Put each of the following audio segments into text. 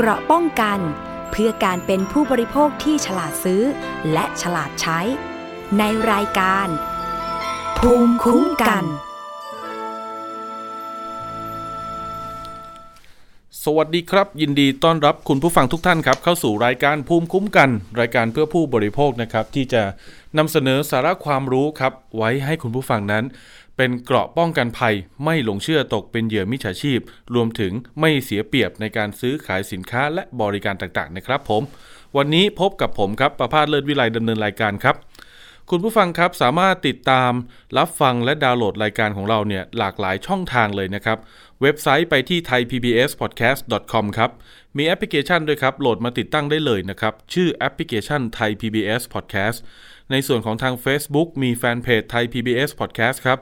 เกราะป้องกัน เพื่อการเป็นผู้บริโภคที่ฉลาดซื้อ และฉลาดใช้ ในรายการ ภูมิคุ้มกัน สวัสดีครับ ยินดีต้อนรับคุณผู้ฟังทุกท่านครับ เข้าสู่รายการภูมิคุ้มกัน รายการเพื่อผู้บริโภคนะครับ ที่จะนำเสนอสาระความรู้ครับ ไว้ให้คุณผู้ฟังนั้น เป็นเกราะป้องกันภัยไม่หลงเชื่อตกเป็นเหยื่อมิจฉาชีพ รวมถึงไม่เสียเปรียบในการซื้อขายสินค้าและบริการต่างๆ นะครับผม วันนี้พบกับผมครับประภาสเลิศวิไลดำเนินรายการครับ คุณผู้ฟังครับสามารถติดตามรับฟังและดาวน์โหลดรายการของเราเนี่ยหลากหลายช่องทางเลยนะครับ เว็บไซต์ไปที่ thaipbspodcast.com ครับมีแอปพลิเคชันด้วยครับโหลดมาติดตั้งได้เลยนะครับชื่อแอปพลิเคชัน Thai PBS Podcast ในส่วนของทาง Facebook มีแฟนเพจ Thai PBS Podcast ครับ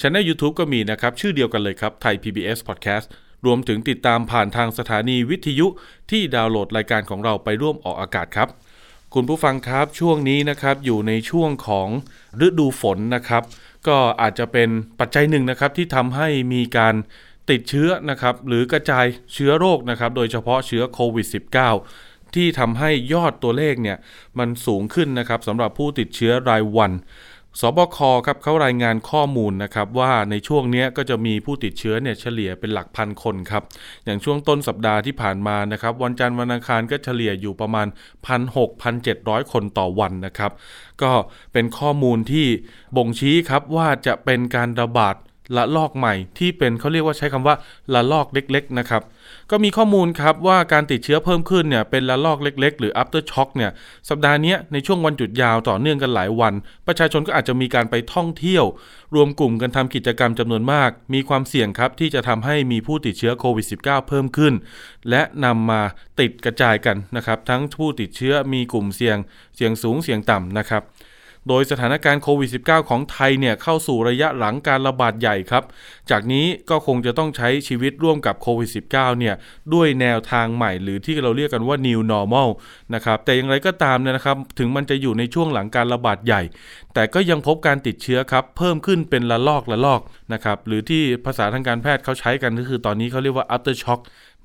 ช anel YouTube ก็มีนะครับ ชื่อเดียวกันเลยครับ Thai PBS Podcast รวมถึงติดตามผ่านทางสถานีวิทยุที่ดาวน์โหลดรายการของเราไปร่วมออกอากาศครับ คุณผู้ฟังครับช่วงนี้นะครับอยู่ในช่วงของฤดูฝนนะครับ ก็อาจจะเป็นปัจจัยหนึ่งนะครับที่ทำให้มีการติดเชื้อนะครับหรือกระจายเชื้อโรคนะครับโดยเฉพาะเชื้อโควิด -19 ที่ทำให้ยอดตัวเลขเนี่ยมันสูงขึ้นนะครับสำหรับผู้ติดเชื้อรายวัน สบคครับเขารายงานข้อมูลนะครับว่าในช่วงนี้ก็จะมีผู้ติดเชื้อเนี่ยเฉลี่ยเป็นหลักพันคนครับอย่างช่วงต้นสัปดาห์ที่ผ่านมานะครับวันจันทร์วันอังคารก็เฉลี่ยอยู่ประมาณ 1,600-1,700 คนต่อวันนะครับ ก็เป็นข้อมูลที่บ่งชี้ครับว่าจะเป็นการระบาด ละลอกใหม่ที่เป็นเขาเรียกว่าใช้คำว่าละลอกเล็กๆนะครับก็มีข้อมูลครับว่าการติดเชื้อเพิ่มขึ้นเนี่ยเป็นละลอกเล็ก ๆ หรือ after shock เนี่ยสัปดาห์นี้ในช่วงวันหยุดยาวต่อเนื่องกันหลายวัน ประชาชนก็อาจจะมีการไปท่องเที่ยว รวมกลุ่มกันทำกิจกรรมจำนวนมาก มีความเสี่ยงครับที่จะทำให้มีผู้ติดเชื้อโควิด -19 เพิ่มขึ้น และนำมาติดกระจายกันนะครับทั้งผู้ติดเชื้อมีกลุ่มเสี่ยงเสี่ยงสูงเสี่ยงต่ำนะครับ โดยสถานการณ์โควิด -19 ของไทยเนี่ยเข้าสู่ระยะหลังการระบาดใหญ่ครับ จากนี้ก็คงจะต้องใช้ชีวิตร่วมกับโควิด -19 เนี่ยด้วยแนวทางใหม่หรือที่เราเรียกกันว่า new normal นะครับแต่อย่างไรก็ตามเนี่ยนะครับถึงมันจะอยู่ในช่วงหลังการระบาดใหญ่ แต่ก็ยังพบการติดเชื้อครับเพิ่มขึ้นเป็นละลอกละลอกนะครับหรือที่ภาษาทางการแพทย์เขาใช้กันก็คือตอนนี้เขาเรียกว่า after shock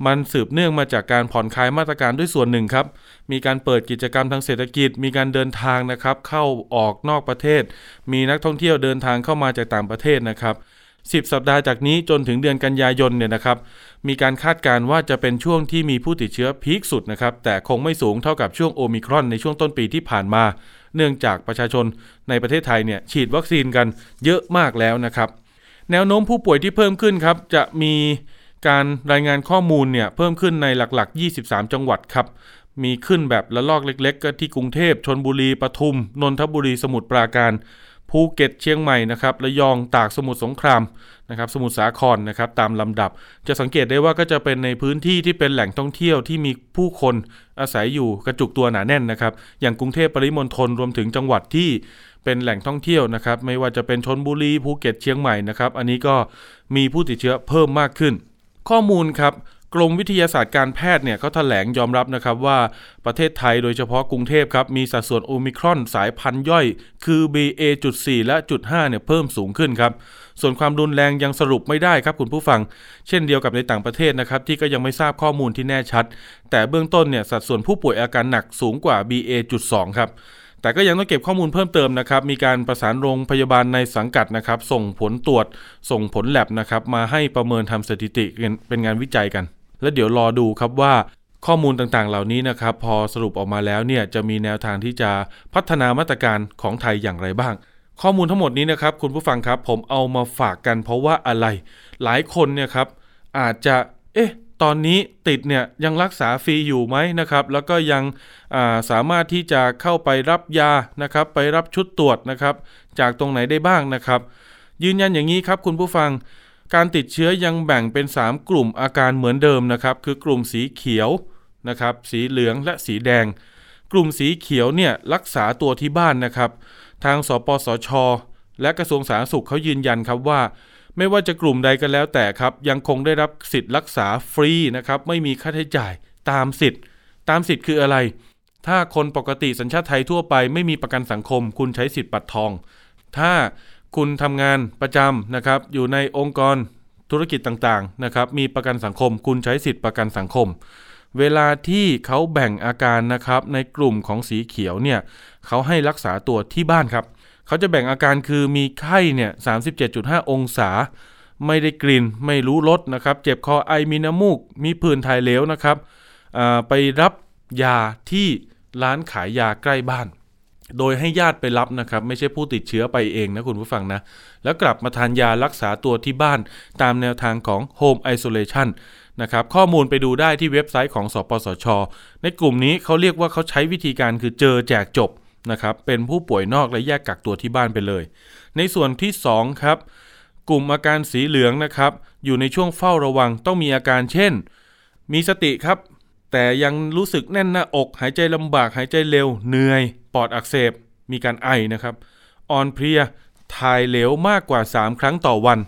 มันสืบเนื่องมาจากการผ่อนคลายมาตรการด้วยส่วนหนึ่งครับ มีการเปิดกิจกรรมทางเศรษฐกิจ มีการเดินทางนะครับ เข้าออกนอกประเทศ มีนักท่องเที่ยวเดินทางเข้ามาจากต่างประเทศนะครับ10 สัปดาห์จากนี้จนถึงเดือนกันยายนเนี่ยนะครับ มีการคาดการณ์ว่าจะเป็นช่วงที่มีผู้ติดเชื้อพีคสุดนะครับ แต่คงไม่สูงเท่ากับช่วงโอมิครอนในช่วงต้นปีที่ผ่านมา เนื่องจากประชาชนในประเทศไทยเนี่ยฉีดวัคซีนกันเยอะมากแล้วนะครับ แนวโน้มผู้ป่วยที่เพิ่มขึ้นครับจะมี การรายงานข้อมูลเนี่ยเพิ่มขึ้นในหลักๆ 23 จังหวัดครับ มีขึ้นแบบละลอกเล็ก ๆ ก็ที่กรุงเทพชนบุรีปทุม นนทบุรีสมุทรปราการภูเก็ตเชียงใหม่นะครับระยองตากสมุทรสงครามนะครับสมุทรสาครนะครับตามลำดับ จะสังเกตได้ว่าก็จะเป็นในพื้นที่ที่เป็นแหล่งท่องเที่ยวที่มีผู้คนอาศัยอยู่กระจุกตัวหนาแน่นนะครับอย่างกรุงเทพปริมณฑลรวมถึงจังหวัดที่เป็นแหล่งท่องเที่ยวนะครับไม่ว่าจะเป็นชลบุรีภูเก็ตเชียงใหม่นะครับอันนี้ก็มีผู้ติดเชื้อเพิ่มมากขึ้น ข้อมูลครับกรมวิทยาศาสตร์การแพทย์เนี่ยเขาแถลงยอมรับนะครับว่าประเทศไทยโดยเฉพาะกรุงเทพครับ มีสัดส่วนโอมิครอนสายพันธุ์ย่อย คือ BA.4 และจุด5เนี่ยเพิ่มสูงขึ้นครับ ส่วนความรุนแรงยังสรุปไม่ได้ครับคุณผู้ฟัง เช่นเดียวกับในต่างประเทศนะครับ ที่ก็ยังไม่ทราบข้อมูลที่แน่ชัด แต่เบื้องต้นเนี่ยสัดส่วนผู้ป่วยอาการหนักสูงกว่า BA.2 ครับ แต่ก็ยังต้องเก็บข้อมูลเพิ่มเติมนะครับ มีการประสานโรงพยาบาลในสังกัดนะครับ ส่งผลตรวจ ส่งผลแลบนะครับ มาให้ประเมินทำสถิติเป็นงานวิจัยกัน แล้วเดี๋ยวรอดูครับว่าข้อมูลต่างๆ เหล่านี้นะครับ พอสรุปออกมาแล้วเนี่ยจะมีแนวทางที่จะพัฒนามาตรการของไทยอย่างไรบ้าง ข้อมูลทั้งหมดนี้นะครับคุณผู้ฟังครับผมเอามาฝากกันเพราะว่าอะไร หลายคนเนี่ยครับอาจจะเอ๊ะ ตอนนี้ติดเนี่ยยังรักษาฟรีอยู่ไหมนะครับ แล้วก็ยังาสามารถที่จะเข้าไปรับยานะครับ ไปรับชุดตรวจนะครับ จากตรงไหนได้บ้างนะครับ ยืนยันอย่างนี้ครับคุณผู้ฟังการติดเชื้อยังแบ่งเป็น 3 กลุ่มอาการเหมือนเดิมนะครับ คือกลุ่มสีเขียวนะครับ สีเหลืองและสีแดง กลุ่มสีเขียวเนี่ยรักษาตัวที่บ้านนะครับ ทางสปสช และกระทรวงสาธารณสุขเขายืนยันครับว่า ไม่ว่าจะกลุ่มใดก็แล้วแต่ครับ ยังคงได้รับสิทธิ์รักษาฟรีนะครับ ไม่มีค่าใช้จ่ายตามสิทธิ์ ตามสิทธิ์คืออะไร ถ้าคนปกติสัญชาติไทยทั่วไป ไม่มีประกันสังคม คุณใช้สิทธิ์บัตรทอง ถ้าคุณทำงานประจำนะครับ อยู่ในองค์กรธุรกิจต่างๆนะครับ มีประกันสังคม คุณใช้สิทธิ์ประกันสังคม เวลาที่เขาแบ่งอาการนะครับในกลุ่มของสีเขียวเนี่ยเขาให้รักษาตัวที่บ้านครับ เขาจะแบ่งอาการคือมีไข้เนี่ย37.5 องศา ไม่ได้กลิ่น ไม่รู้รสนะครับ เจ็บคอไอมีน้ำมูก มีผื่นถ่ายเหลวนะครับ ไปรับยาที่ร้านขายยาใกล้บ้าน โดยให้ญาติไปรับนะครับ ไม่ใช่ผู้ติดเชื้อไปเองนะคุณผู้ฟังนะ แล้วกลับมาทานยารักษาตัวที่บ้านตามแนวทางของ Home Isolation นะครับข้อมูลไปดูได้ที่เว็บไซต์ของสปสช ในกลุ่มนี้เขาเรียกว่าเขาใช้วิธีการคือเจอแจกจบ นะครับเป็นผู้ป่วยนอกและแยกกักตัวที่บ้านไปเลย ในส่วนที่ 2 ครับ กลุ่มอาการสีเหลืองนะครับ อยู่ในช่วงเฝ้าระวังต้องมีอาการเช่น มีสติครับ แต่ยังรู้สึกแน่นหน้าอก หายใจลำบากหายใจเร็วเหนื่อย ปอดอักเสบ มีการไอนะครับอ่อนเพลียถ่ายเหลวมากกว่า 3 ครั้งต่อวัน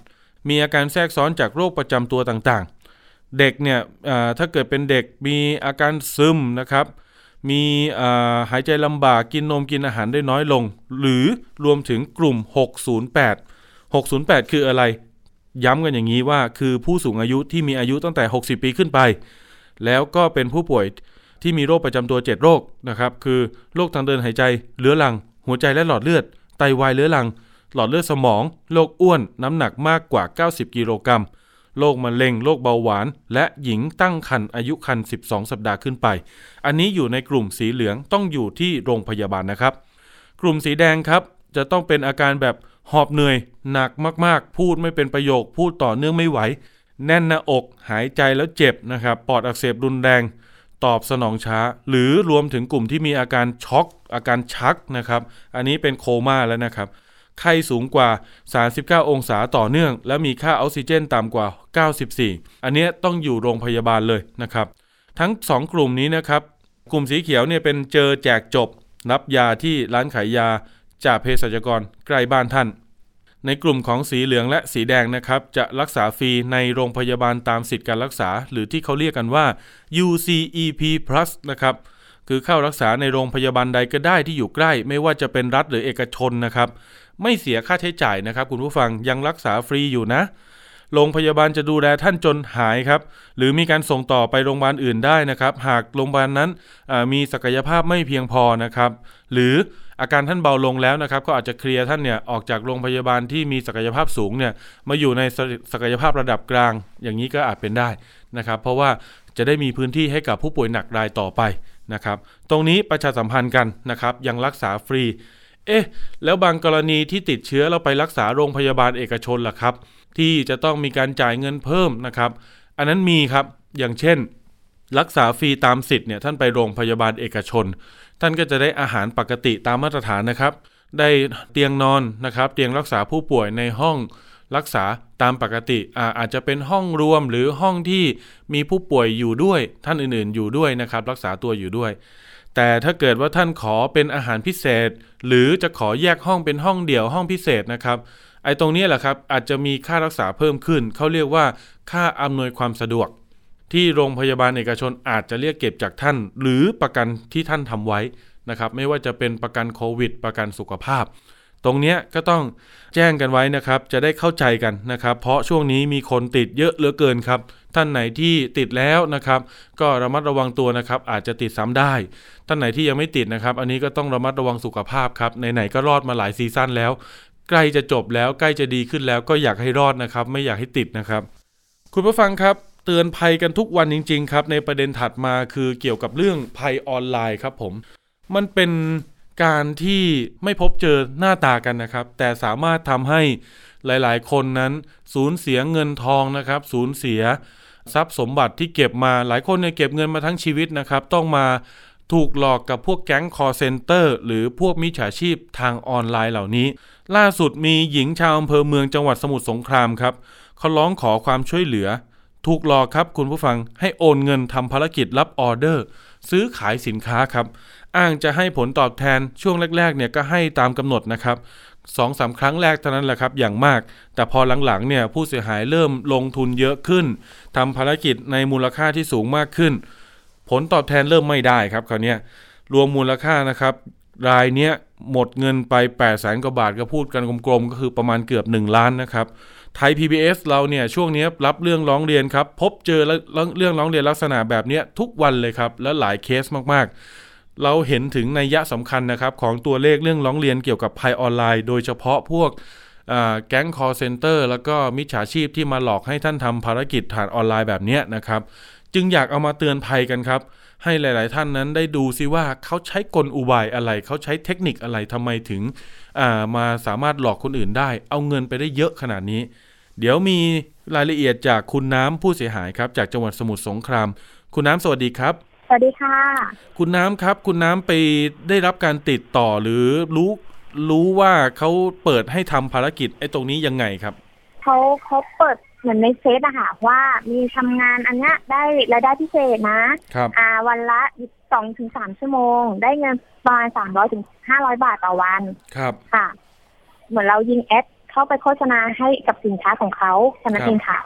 มีอาการแทรกซ้อนจากโรคประจำตัวต่างๆ เด็กเนี่ยถ้าเกิดเป็นเด็กมีอาการซึมนะครับ มีหายใจลำบากกินนมกินอาหารได้น้อยลง หรือรวมถึงกลุ่ม 608 608 คืออะไร ย้ำกันอย่างนี้ว่าคือผู้สูงอายุที่มีอายุตั้งแต่ 60 ปีขึ้นไป แล้วก็เป็นผู้ป่วยที่มีโรคประจำตัว 7 โรคนะครับ คือโรคทางเดินหายใจเรื้อรัง หัวใจและหลอดเลือด ไตวายเรื้อรัง หลอดเลือดสมอง โรคอ้วน น้ำหนักมากกว่า 90 กิโลกรัม โรคมะเร็ง โรคเบาหวาน และหญิงตั้งครรภ์อายุครรภ์12 สัปดาห์ขึ้นไป อันนี้อยู่ในกลุ่มสีเหลืองต้องอยู่ที่โรงพยาบาลนะครับ กลุ่มสีแดงครับ จะต้องเป็นอาการแบบหอบเหนื่อยหนักมากๆ พูดไม่เป็นประโยค พูดต่อเนื่องไม่ไหว แน่นหน้าอก หายใจแล้วเจ็บนะครับปอดอักเสบรุนแรง ตอบสนองช้า หรือรวมถึงกลุ่มที่มีอาการช็อก อาการชักนะครับ อันนี้เป็นโคม่าแล้วนะครับ ไข้สูงกว่า 39 องศาต่อเนื่อง และมีค่าออกซิเจนต่ำกว่า 94 อันนี้ต้องอยู่โรงพยาบาลเลยนะครับ ทั้ง 2 กลุ่มนี้นะครับ กลุ่มสีเขียวเนี่ยเป็นเจอแจกจบ รับยาที่ร้านขายยา จากเภสัชกรใกล้บ้านท่าน ในกลุ่มของสีเหลืองและสีแดงนะครับ จะรักษาฟรีในโรงพยาบาลตามสิทธิการรักษา หรือที่เขาเรียกกันว่า UCEP Plus นะครับคือเข้ารักษาในโรงพยาบาลใดก็ได้ที่อยู่ใกล้ ไม่ว่าจะเป็นรัฐหรือเอกชนนะครับ ไม่เสียค่าใช้จ่ายนะครับ คุณผู้ฟังยังรักษาฟรีอยู่นะ โรงพยาบาลจะดูแลท่านจนหายครับ หรือมีการส่งต่อไปโรงพยาบาลอื่นได้นะครับ หากโรงพยาบาลนั้นมีศักยภาพไม่เพียงพอนะครับ หรืออาการท่านเบาลงแล้วนะครับ ก็อาจจะเคลียร์ท่านเนี่ยออกจากโรงพยาบาลที่มีศักยภาพสูงเนี่ยมาอยู่ในศักยภาพระดับกลาง อย่างนี้ก็อาจเป็นได้นะครับ เพราะว่าจะได้มีพื้นที่ให้กับผู้ป่วยหนักรายต่อไปนะครับ ตรงนี้ประชาสัมพันธ์กันนะครับ ยังรักษาฟรี เอ๊ะ แล้วบางกรณีที่ติดเชื้อเราไปรักษาโรงพยาบาลเอกชนล่ะครับ ที่จะต้องมีการจ่ายเงินเพิ่มนะครับ อันนั้นมีครับอย่างเช่น รักษาฟรีตามสิทธิ์เนี่ยท่านไปโรงพยาบาลเอกชน ท่านก็จะได้อาหารปกติตามมาตรฐานนะครับ ได้เตียงนอนนะครับ เตียงรักษาผู้ป่วยในห้องรักษาตามปกติอาอาจจะเป็นห้องรวมหรือห้องที่มีผู้ป่วยอยู่ด้วย ท่านอื่นๆ อยู่ด้วยนะครับ รักษาตัวอยู่ด้วย แต่ถ้าเกิดว่าท่านขอเป็นอาหารพิเศษ หรือจะขอแยกห้องเป็นห้องเดี่ยวห้องพิเศษนะครับ ไอ้ตรงนี้แหละครับอาจจะมีค่ารักษาเพิ่มขึ้น เขาเรียกว่าค่าอำนวยความสะดวก ที่โรงพยาบาลเอกชนอาจจะเรียกเก็บจากท่าน หรือประกันที่ท่านทำไว้นะครับ ไม่ว่าจะเป็นประกันโควิด ประกันสุขภาพ ตรงนี้ก็ต้องแจ้งกันไว้นะครับ จะได้เข้าใจกันนะครับ เพราะช่วงนี้มีคนติดเยอะเหลือเกินครับ ท่านไหนที่ติดแล้วนะครับ ก็ระมัดระวังตัวนะครับ อาจจะติดซ้ำได้ ท่านไหนที่ยังไม่ติดนะครับ อันนี้ก็ต้องระมัดระวังสุขภาพครับไหนๆก็รอดมาหลายซีซั่นแล้ว ใกล้จะจบแล้วใกล้จะดีขึ้นแล้วก็อยากให้รอดนะครับ ไม่อยากให้ติดนะครับ คุณผู้ฟังครับเตือนภัยกันทุกวันจริง ๆ ครับ ในประเด็นถัดมาคือเกี่ยวกับเรื่องภัยออนไลน์ครับผม มันเป็น การที่ไม่พบเจอหน้าตากันนะครับ แต่สามารถทำให้หลายๆ คนนั้นสูญเสียเงินทองนะครับ สูญเสียทรัพย์สมบัติที่เก็บมาหลายคนเนี่ยเก็บเงินมาทั้งชีวิตนะครับ ต้องมาถูกหลอกกับพวกแก๊งคอลเซ็นเตอร์หรือพวกมิจฉาชีพทางออนไลน์เหล่านี้ ล่าสุดมีหญิงชาวอำเภอเมืองจังหวัดสมุทรสงครามครับเขาร้องขอความช่วยเหลือ ถูกหลอกครับคุณผู้ฟังให้โอนเงินทำภารกิจรับออเดอร์ ซื้อขายสินค้าครับ อ้างจะให้ผลตอบแทนช่วงแรกๆเนี่ยก็ให้ตามกำหนดนะครับสองสามครั้งแรกเท่านั้นแหละครับอย่างมาก แต่พอหลังๆเนี่ยผู้เสียหายเริ่มลงทุนเยอะขึ้นทำภารกิจในมูลค่าที่สูงมากขึ้น ผลตอบแทนเริ่มไม่ได้ครับคราวนี้รวมมูลค่านะครับรายเนี้ยหมดเงินไป8ปดแสนกว่าบาทก็พูดกันกลมๆ ก็คือประมาณเกือบ 1 ล้านนะครับไทย PBS เราเนี่ยช่วงนี้รับเรื่องร้องเรียนครับ พบเจอเรื่องร้องเรียนลักษณะแบบนี้ทุกวันเลยครับ และหลายเคสมากๆ เราเห็นถึงในยะสำคัญนะครับของตัวเลขเรื่องร้องเรียนเกี่ยวกับภัยออนไลน์ โดยเฉพาะพวกแก๊งคอลเซ็นเตอร์แล้วก็มิจฉาชีพที่มาหลอกให้ท่านทำภารกิจผ่านออนไลน์แบบนี้นะครับ จึงอยากเอามาเตือนภัยกันครับ ให้หลาย ๆ ท่านนั้นได้ดูซิว่าเขาใช้กลอุบายอะไร เขาใช้เทคนิคอะไรทำไมถึงมาสามารถหลอกคนอื่นได้ เอาเงินไปได้เยอะขนาดนี้ เดี๋ยวมีรายละเอียดจากคุณน้ำผู้เสียหายครับ จากจังหวัดสมุทรสงคราม คุณน้ำสวัสดีครับ สวัสดีค่ะ คุณน้ำครับ คุณน้ำไปได้รับการติดต่อหรือรู้รู้ว่าเขาเปิดให้ทำภารกิจไอ้ตรงนี้ยังไงครับเขาเขาเปิดเหมือนในเฟซอะค่ะว่ามีทำงานอันเนี้ยได้รายได้พิเศษนะครับอ่าวันละสองถึงสามชั่วโมง ได้เงินประมาณสามร้อยถึงห้าร้อยบาทต่อวันครับค่ะ เหมือนเรายิงแอดเข้าไปโฆษณาให้กับสินค้าของเขาแค่นั้นเองค่ะ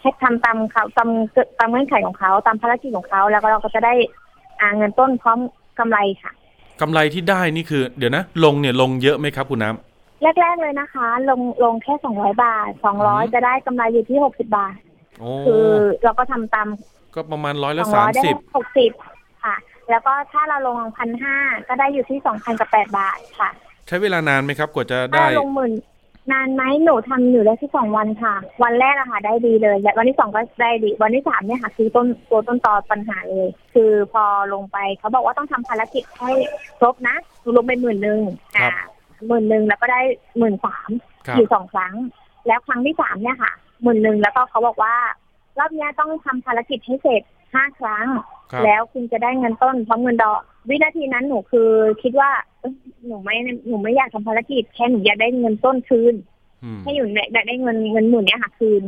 ให้ทำตามเขาตามตามเงื่อนไขของเขาตามภารกิจของเขาแล้วก็เราก็จะได้อ่าเงินต้นพร้อมกำไรค่ะกำไรที่ได้นี่คือ เดี๋ยวนะ ลงเนี่ยลงเยอะไหมครับคุณน้ำแรกๆเลยนะคะ ลงลงแค่สองร้อยบาทสองร้อยจะได้กำไรอยู่ที่หกสิบาทคือเราก็ทำตาม ก็ประมาณร้อยละสามสิบหกสิบค่ะ แล้วก็ถ้าเราลงพันห้าก็ได้อยู่ที่สองพันกับแปดบาทค่ะ ใช้เวลานานไหมครับ กว่าจะได้ลงหมื่น นานไหมหนูทำอยู่ได้ที่สองวันค่ะ วันแรกอะค่ะ ได้ดีเลย และวันที่สองก็ได้ดี วันที่สามเนี่ยค่ะ คือต้นตัวต้นตอปัญหาเลย คือพอลงไปเขาบอกว่าต้องทำภารกิจให้ครบนะหนูลงไปหมื่นหนึ่งอ่าหมื่นหนึ่งแล้วก็ได้หมื่นสามอยู่สองครั้ง แล้วครั้งที่สามเนี่ยค่ะหมื่นหนึ่งแล้วก็เขาบอกว่ารอบนี้ต้องทำภารกิจให้เสร็จห้าครั้ง แล้วคุณจะได้เงินต้นพร้อมเงินดอก วินาทีนั้นหนูคือคิดว่าหนูไม่หนูไม่อยากทำภารกิจแค่หนูอยากได้เงินต้นคืนให้อยู่อยากได้เงินเงินหมื่นเนี้ยค่ะคืน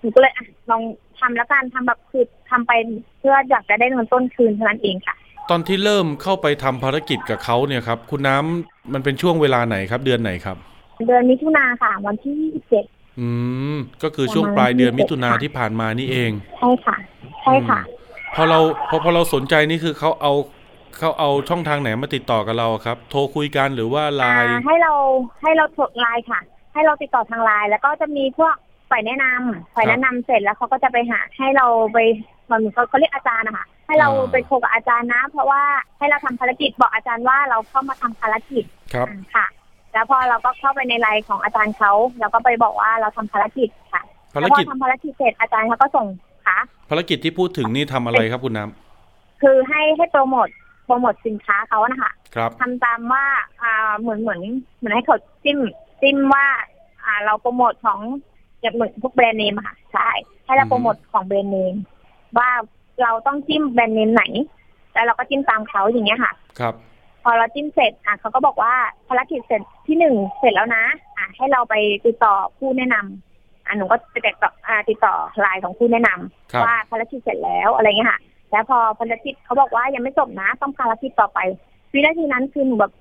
หนูก็เลยอะลองทำแล้วกันทำแบบคือทำไปเพื่ออยากจะได้เงินต้นคืนเท่านั้นเองค่ะ ตอนที่เริ่มเข้าไปทำภารกิจกับเขาเนี่ยครับ คุณน้ำมันเป็นช่วงเวลาไหนครับ เดือนไหนครับ เดือนมิถุนาค่ะ วันที่เจ็ดอืมก็คือช่วงปลายเดือนมิถุนาที่ผ่านมานี่เอง ใช่ค่ะ ใช่ค่ะ พอเราพอพอเราสนใจนี่คือเขาเอา เขาเอาช่องทางไหนมาติดต่อกับเราครับ โทรคุยกันหรือว่าไลน์ให้เราให้เราโทรไลน์ค่ะ ให้เราติดต่อทางไลน์แล้วก็จะมีพวกฝ่ายแนะนำฝ่ายแนะนำเสร็จแล้วเขาก็จะไปหาให้เราไปเหมือนเขาเขาเรียกอาจารย์นะคะให้เราไปโทรกับอาจารย์นะ เพราะว่าให้เราทำภารกิจบอกอาจารย์ว่าเราเข้ามาทำภารกิจครับค่ะ แล้วพอเราก็เข้าไปในไลน์ของอาจารย์เขาแล้วก็ไปบอกว่าเราทำภารกิจค่ะภารกิจทำภารกิจเสร็จอาจารย์เขาก็ส่งค่ะภารกิจที่พูดถึงนี่ทำอะไรครับคุณน้ำคือให้ให้โปรโมท โปรโมทสินค้าเขานะคะครับทำตามว่าอ่าเหมือนเหมือนเหมือนให้เขาจิ้มจิ้มว่า อ่า เราโปรโมทของอย่างเหมือนพวกแบรนด์เนมค่ะใช่ให้เราโปรโมทของแบรนด์เนมว่าเราต้องจิ้มแบรนด์เนมไหน แล้วเราก็จิ้มตามเขาอย่างเงี้ยค่ะ ครับ พอเราจิ้มเสร็จอะเขาก็บอกว่าภารกิจเสร็จที่หนึ่งเสร็จแล้วนะ อะให้เราไปติดต่อผู้แนะนำอะหนูก็ไปติดต่ออ่าติดต่อไลน์ของผู้แนะนำว่าภารกิจเสร็จแล้วอะไรเงี้ยค่ะ แล้วพอภารกิจเขาบอกว่ายังไม่จบนะต้องภารกิจต่อไปวินาทีนั้นคือหนูแบบ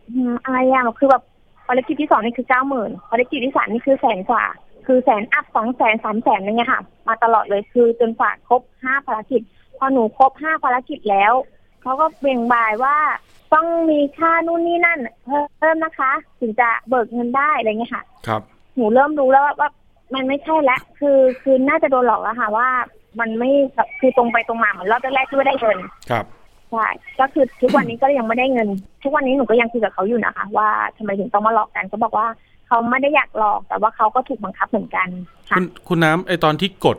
อะไรอะคือแบบภารกิจที่สองนี่คือเก้าหมื่นภารกิจที่สามนี่คือแสนกว่า คือแสนอัพสองแสนสามแสนอะไรเงี้ยค่ะ มาตลอดเลยคือจนฝากครบห้าภารกิจ พอหนูครบห้าภารกิจแล้วเขาก็เบ่งบายว่าต้องมีค่านู่นนี่นั่นเพิ่มนะคะ ถึงจะเบิกเงินได้อะไรเงี้ยค่ะ ครับ หนูเริ่มรู้แล้วว่ามันไม่ใช่แล้วคือคือน่าจะโดนหลอกแล้วค่ะ ว่า มันไม่แบบคือตรงไปตรงมาเหมือนรอบแรกที่ไม่ได้เงินครับใช่ก็คือทุกวันนี้ก็ยังไม่ได้เงิน ทุกวันนี้หนูก็ยังคุยกับเขาอยู่นะคะ ว่าทำไมถึงต้องมาหลอกกันเขาบอกว่าเขาไม่ได้อยากหลอกแต่ว่าเขาก็ถูกบังคับเหมือนกันคุณคุณน้ำไอตอนที่กด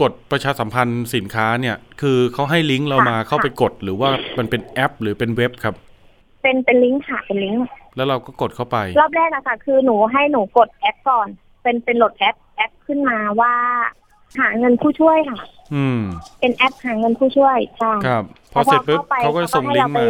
กดประชาสัมพันธ์สินค้าเนี่ย คือเขาให้ลิงก์เรามาเข้าไปกดหรือว่ามันเป็นแอป หรือเป็นเว็บครับ เป็นเป็นลิงก์ค่ะเป็นลิงก์แล้วเราก็กดเข้าไป รอบแรกอะค่ะ คือหนูให้หนูกดแอปก่อน เป็นเป็นโหลดแอปแอปขึ้นมาว่า หาเงินผู้ช่วยค่ะ อืม เป็นแอปหาเงินผู้ช่วยใช่ครับ พอเสร็จปุ๊บเขาก็ส่งลิงก์มา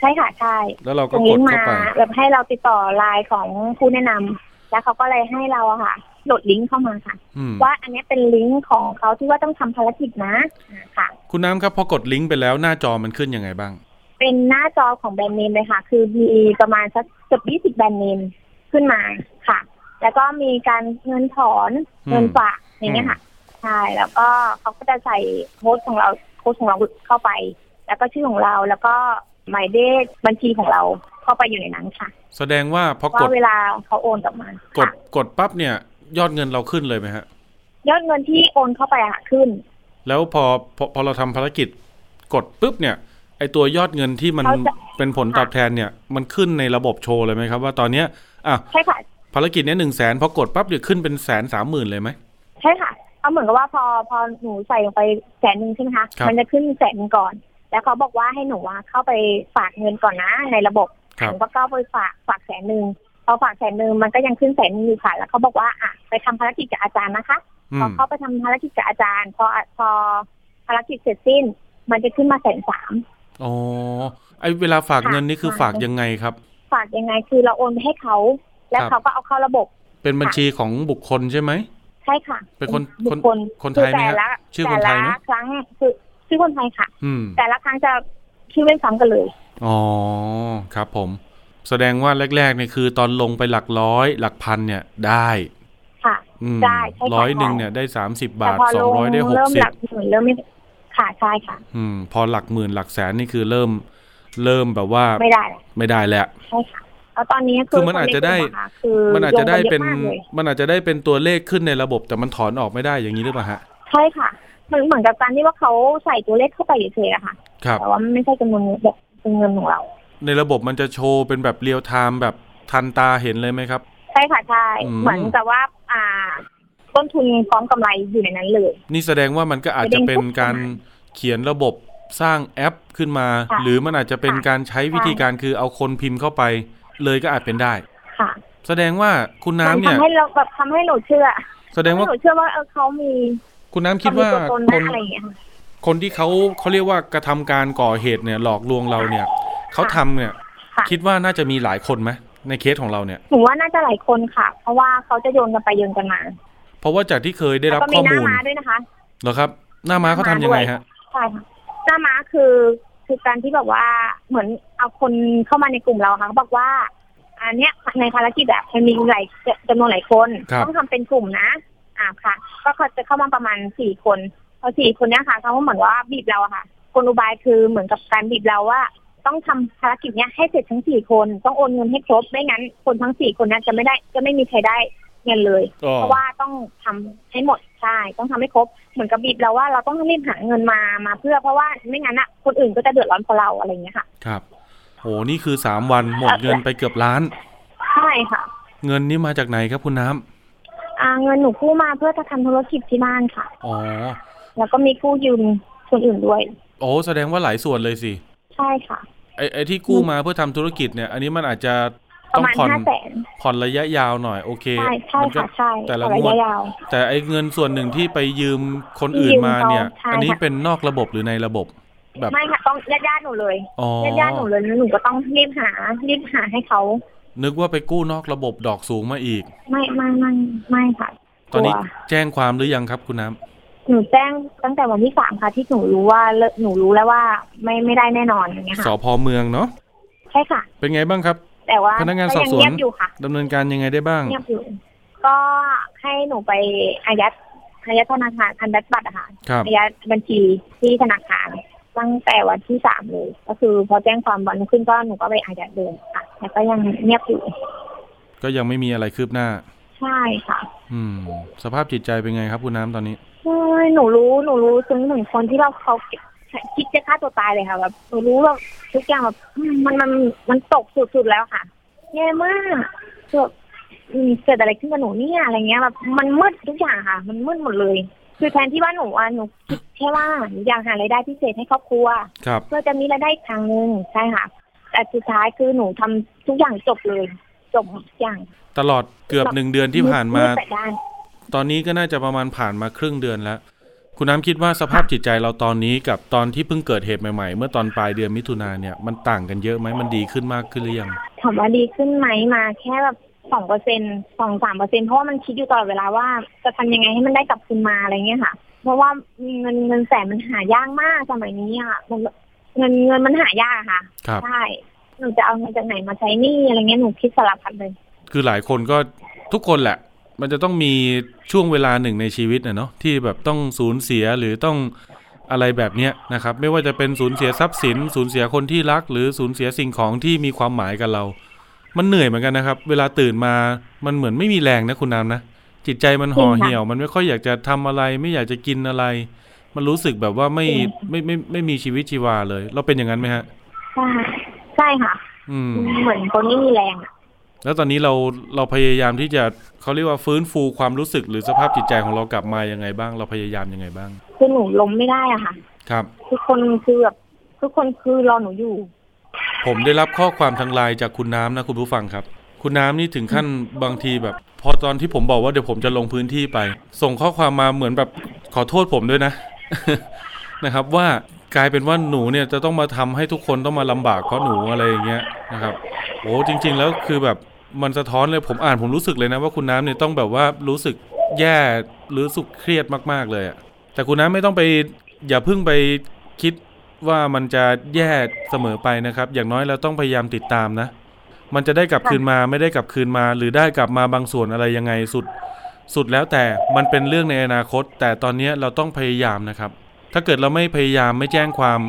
ใช่ค่ะใช่แล้วเราก็กดเข้าไปแบบให้เราติดต่อไลน์ของผู้แนะนำแล้วเขาก็เลยให้เราอะค่ะโหลดลิงก์เข้ามาค่ะ ว่าอันนี้เป็นลิงก์ของเขาที่ว่าต้องทำภารกิจนะค่ะ คุณน้ำครับพอกดลิงก์ไปแล้วหน้าจอมันขึ้นยังไงบ้าง เป็นหน้าจอของแบรนด์เนมเลยค่ะ คือมีประมาณสักเกือบยี่สิบแบรนด์เนมขึ้นมาค่ะ แล้วก็มีการเงินถอนเงินฝาก อย่างเงี้ยค่ะใช่แล้วก็เขาก็จะใส่โค้ดของเราโค้ดของเราเข้าไป แล้วก็ชื่อของเราแล้วก็หมายเลขบัญชีของเราเข้าไปอยู่ในนั้นค่ะ แสดงว่าพอกดเวลาเขาโอนกลับมากดกดปั๊บเนี่ย ยอดเงินเราขึ้นเลยไหมฮะ ยอดเงินที่โอนเข้าไปอะค่ะขึ้น แล้วพอพอพอเราทำภารกิจกดปุ๊บเนี่ยไอตัวยอดเงินที่มันเขาจะเป็นผลตอบแทนเนี่ย มันขึ้นในระบบโชว์เลยไหมครับ ว่าตอนเนี้ยอะใช่ค่ะภารกิจเนี้ยหนึ่งแสนพอกดปั๊บเดี๋ยวขึ้นเป็นแสนสามหมื่นเลยไหมใช่ค่ะเขาเหมือนกับว่าพอพอหนูใส่ลงไปแสนหนึ่งใช่ไหมคะครับมันจะขึ้นแสนหนึ่งก่อน แล้วเขาบอกว่าให้หนูว่าเข้าไปฝากเงินก่อนนะในระบบครัหบนูก็เข้าไปฝากฝากแสนหนึ่งพอฝากแสนหนึ่งมันก็ยังขึ้นแสนหนึ่งอยู่ค่ะแล้วเขาบอกว่าอะไปทำภารกิจกับอาจารย์นะคะอืพอมเขาไปทำภารกิจกับอาจารย์พอพอภารกิจเสร็จสิ้น มันจะขึ้นมาแสนสามอ๋อไอเวลาฝากค่ะเงินนี่คือค่ะฝากยังไงครับ ฝากยังไงคือเราโอนไปให้เขา แล้วครับเขาก็เอาเข้าระบบ เป็นบัญชีของบุคคลใช่ไหม ใช่ค่ะ เป็นคนบุคนคคลคนไทยไหมแต่ฮะละชื่อคนไทยไหมแต่ละครั้งคือชื่อคนไทยค่ะ อืมแต่ละครั้งจะชื่อไม่ซ้ำกันเลย อ๋อครับผม แสดงว่าแรกๆเนี่ยคือตอนลงไปหลักร้อยหลักพันเนี่ยได้ค่ะอืมได้ใช่ค่ะร้อยหนึ่งเนี่ยได้สามสิบแต่บาทพอสลองงร้อยได้หกเริ่มสิหบลักหมื่นเริ่มไม่ค่ะใช่ค่ะ อืม พอหลักหมื่นหลักแสนนี่คือเริ่ม เริ่มแบบว่าไม่ได้แล้วไม่ได้แล้วใช่ค่ะ แล้วตอนนี้คือมันอาจจะได้คในกลุ่มอค่คือมันอาจจะได้เป็นลงกัยอะมากเลยมันอาจจะได้เป็นตัวเลขขึ้นในระบบ แต่มันถอนออกไม่ได้อย่างนี้หรือเปล่าฮะใช่ค่ะมันเหมือนกับการที่ว่าเขาใส่ตัวเลขเข้าไปเฉยๆอะค่ะครับแต่ว่ามันไม่ใช่จำนวนเงินแบบเป็นเงินของเรา ในระบบมันจะโชว์เป็นแบบเรียลไทม์แบบทันตาเห็นเลยไหมครับ ใช่ค่ะใช่อืมเหมือนกับว่า อ่า ต้นทุนพร้อมกำไรอยู่ในนั้นเลย นี่แสดงว่ามันก็อาจจะเป็นการเขียนระบบสร้างแอปขึ้นมาค่ะหรือมันอาจจะเป็นค่ะการใช้วิธีการคือเอาคนพิมพ์เข้าไป เลยก็อาจเป็นได้ ค่ะ แสดงว่าคุณน้ำมัเนี่ยทำให้เราแบบทำให้หนูเชื่อ แสดงว่าทำให้หนูเชื่อว่าเออเขามี คุณน้ำคิดว่าเขมีตัวตนคนะนอะไรอย่างเงี้ยค่ะคนที่เขาเขาเรียกว่ากระทำการก่อเหตุเนี่ยหลอกลวงเราเนี่ยเขาทำเนี่ยค่ะคิดว่าน่าจะมีหลายคนไหมในเคสของเราเนี่ยหนูว่าน่าจะหลายคนค่ะ เพราะว่าเขาจะโยนกันไปโยนกันมา เพราะว่าจากที่เคยได้แล้วรับก็มีข้อหน้ามูลม้าด้วยนะคะเหรอครับ หน้าม้าเขาทำยังไงฮะใช่ค่ะหน้าม้าคือ คือการที่แบบว่าเหมือนเอาคนเข้ามาในกลุ่มเราค่ะเขาบอกว่า อันเนี้ยในภารกิจอะมันมีหลายจำนวนหลายคนครับ ต้องทำเป็นกลุ่มนะอ่าค่ะ ก็เขาจะเข้ามาประมาณสี่คนพอสี่คนเนี้ยค่ะเขาก็เหมือนว่าบีบเราอะค่ะกลอุบายคือเหมือนกับการบีบเราว่า ต้องทำภารกิจเนี้ยให้เสร็จทั้งสี่คนต้องโอนเงินให้ครบไม่งั้น คนทั้งสี่คนเนี้ยจะไม่ได้จะไม่มีใครได้เงินเลย อ๋อ เพราะว่าต้องทำให้หมด ใช่ต้องทำให้ครบเหมือนกับบีบเราว่าเราต้องรีบหาเงินมามาเพื่อเพราะว่าไม่งั้นอะคนอื่นก็จะเดือดร้อนเพราะเราอะไรอย่างเงี้ยค่ะครับโหนี่คือสามวันหมดเงินไปเกือบล้านใช่ค่ะ เงินนี่มาจากไหนครับคุณน้ำอ่าเงินหนูกู้มาเพื่อจะทำธุรกิจที่บ้านค่ะอ๋อแล้วก็มีกู้ยืมคนอื่นด้วย โอ้แสดงว่าหลายส่วนเลยสิ ใช่ค่ะไอ้ไอ้ที่กู้มาเพื่อทำธุรกิจเนี่ย อันนี้มันอาจจะป ต้ระองมาณผ่อนห้าแสนผ่อนระยะยาวหน่อย โอเคใช่ใช่มัก็ค่ะใช่แต่ละระงวดยะยาวแต่ไอ้เงินส่วนหนึ่งที่ไปยืมคนอื่นมาเนี่ยยืมเขาใช่อันนี้ค่ะเป็นนอกระบบหรือในระบบแบบไม่ค่ะต้องญาติญาติๆหนูเลยอ๋อญาติญาติๆหนูเลยแล้วหนูก็ต้องรีบหารีบหาให้เขานึกว่าไปกู้นอกระบบดอกสูงมาอีก ไม่ไม่ไม่ไม่ค่ะ ตอนนี้กลัวแจ้งความหรือยังครับคุณน้ำหนูแจ้งตั้งแต่วันที่สามค่ะ ที่หนูรู้ว่าเลิกหนูรู้แล้วว่าไม่ไม่ได้แน่นอนอย่างเงี้ยสค่ะพเมืองเนาะใช่ค่ะ เป็นไงบ้างครับ แต่ว่าพนักงานก็สอบยังสวนเงียบอยู่ค่ะดำเนินการยังไงได้บ้างเงียบอยู่ก็ให้หนูไปอายัดอายัดธนาคารอายัดบัตรอะค่ะครับอายัดบัญชีที่ธนาคารตั้งแต่วันที่สามเลย ก็คือพอแจ้งความวันรุ่งขึ้นก็หนูก็ไปอายัดเลยค่ะแต่ก็ยังเงียบอยู่ ก็ยังไม่มีอะไรคืบหน้า ใช่ค่ะ อืม สภาพจิตใจเป็นไงครับคุณน้ำตอนนี้โอ้ยหนูรู้หนูรู้ซึ้งถึงคนที่เราเขา คิดจะฆ่าตัวตายเลยค่ะแบบหนูรู้แบบทุกอย่างแบบมันมันมันตกสุดๆแล้วค่ะแย่มากแบบอืมเกิดอะไรขึ้นกับหนูเนี่ยอะไรเงี้ยแบบมันมืดทุกอย่างค่ะ มันมืดหมดเลย คือแทนที่ว่าหนูอะหนูคิดแค่ว่าหนูอยากหารายได้พิเศษให้ครอบครัวครับเพื่อจะมีรายได้อีกทางหนึ่งใช่ค่ะแต่สุดท้ายคือหนูทำทุกอย่างจบเลยจบทุกอย่าง ตลอดเกือบหนึ่งเดือนที่ผ่านมาดแต่ด้านตอนนี้ก็น่าจะประมาณผ่านมาครึ่งเดือนแล้ว คุณน้ำคิดว่าสภาพจิตใจเราตอนนี้กับตอนที่เพิ่งเกิดเหตุใหม่ๆ เมื่อตอนปลายเดือนมิถุนาเนี่ยมันต่างกันเยอะไหมมันดีขึ้นมากขึ้นหรือยังถามว่าดีขึ้นไหมมาแค่แบบสองเปอร์เซ็นสองสามเปอร์เซ็นเพราะว่ามันคิดอยู่ตลอดเวลาว่าจะทำยังไงให้มันได้กลับคืนมาอะไรเงี้ยค่ะ เพราะว่าเงินเงินแสนมันหายากมากสมัยนี้อะมันเงินเงินมันหายากอะค่ะครับใช่หนูจะเอาเงินจากไหนมาใช้หนี้อะไรเงี้ยหนูคิดสลับพัดเลย คือหลายคนก็ทุกคนแหละ มันจะต้องมีช่วงเวลาหนึ่งในชีวิตนะเนาะที่แบบต้องสูญเสียหรือต้องอะไรแบบเนี้ยนะครับ ไม่ว่าจะเป็นสูญเสียทรัพย์สิน สูญเสียคนที่รัก หรือสูญเสียสิ่งของที่มีความหมายกับเรา มันเหนื่อยเหมือนกันนะครับ เวลาตื่นมามันเหมือนไม่มีแรงนะคุณน้ำนะจิตใจมันห่อจริงค่ะเหี่ยว มันไม่ค่อยอยากจะทำอะไร ไม่อยากจะกินอะไร มันรู้สึกแบบว่าไม่จริงไม่ไม่ไม่มีชีวิตชีวาเลย เราเป็นอย่างนั้นไหมฮะใช่ใช่ค่ะ อืมเหมือนคนไม่มีแรงอะ แล้วตอนนี้เราเราพยายามที่จะเขาเรียกว่าฟื้นฟูความรู้สึกหรือสภาพจิตใจของเรากลับมายังไงบ้าง เราพยายามยังไงบ้างคือหนูล้มไม่ได้อะค่ะ ครับ ทุกคนคือแบบทุกคนคือรอหนูอยู่ ผมได้รับข้อความทางไลน์จากคุณน้ำนะคุณผู้ฟังครับ คุณน้ำนี่ถึงขั้นบางทีแบบ พอตอนที่ผมบอกว่าเดี๋ยวผมจะลงพื้นที่ไป ส่งข้อความมาเหมือนแบบขอโทษผมด้วยนะ นะครับว่ากลายเป็นว่าหนูเนี่ยจะต้องมาทำให้ทุกคนต้องมาลำบากเพราะหนูอะไรอย่างเงี้ยนะครับโอ้จริง ๆ แล้วคือแบบ มันสะท้อนเลยผมอ่านผมรู้สึกเลยนะว่าคุณน้ำเนี่ยต้องแบบว่ารู้สึกแย่หรือรู้สึกเครียดมาก ๆเลยอะแต่คุณน้ำไม่ต้องไปอย่าเพิ่งไปคิดว่ามันจะแย่เสมอไปนะครับ อย่างน้อยเราต้องพยายามติดตามนะ มันจะได้กลับคืนมาไม่ได้กลับคืนมา หรือได้กลับมาบางส่วนอะไรยังไงสุด สุดแล้วแต่มันเป็นเรื่องในอนาคต แต่ตอนนี้เราต้องพยายามนะครับ ถ้าเกิดเราไม่พยายามไม่แจ้งความ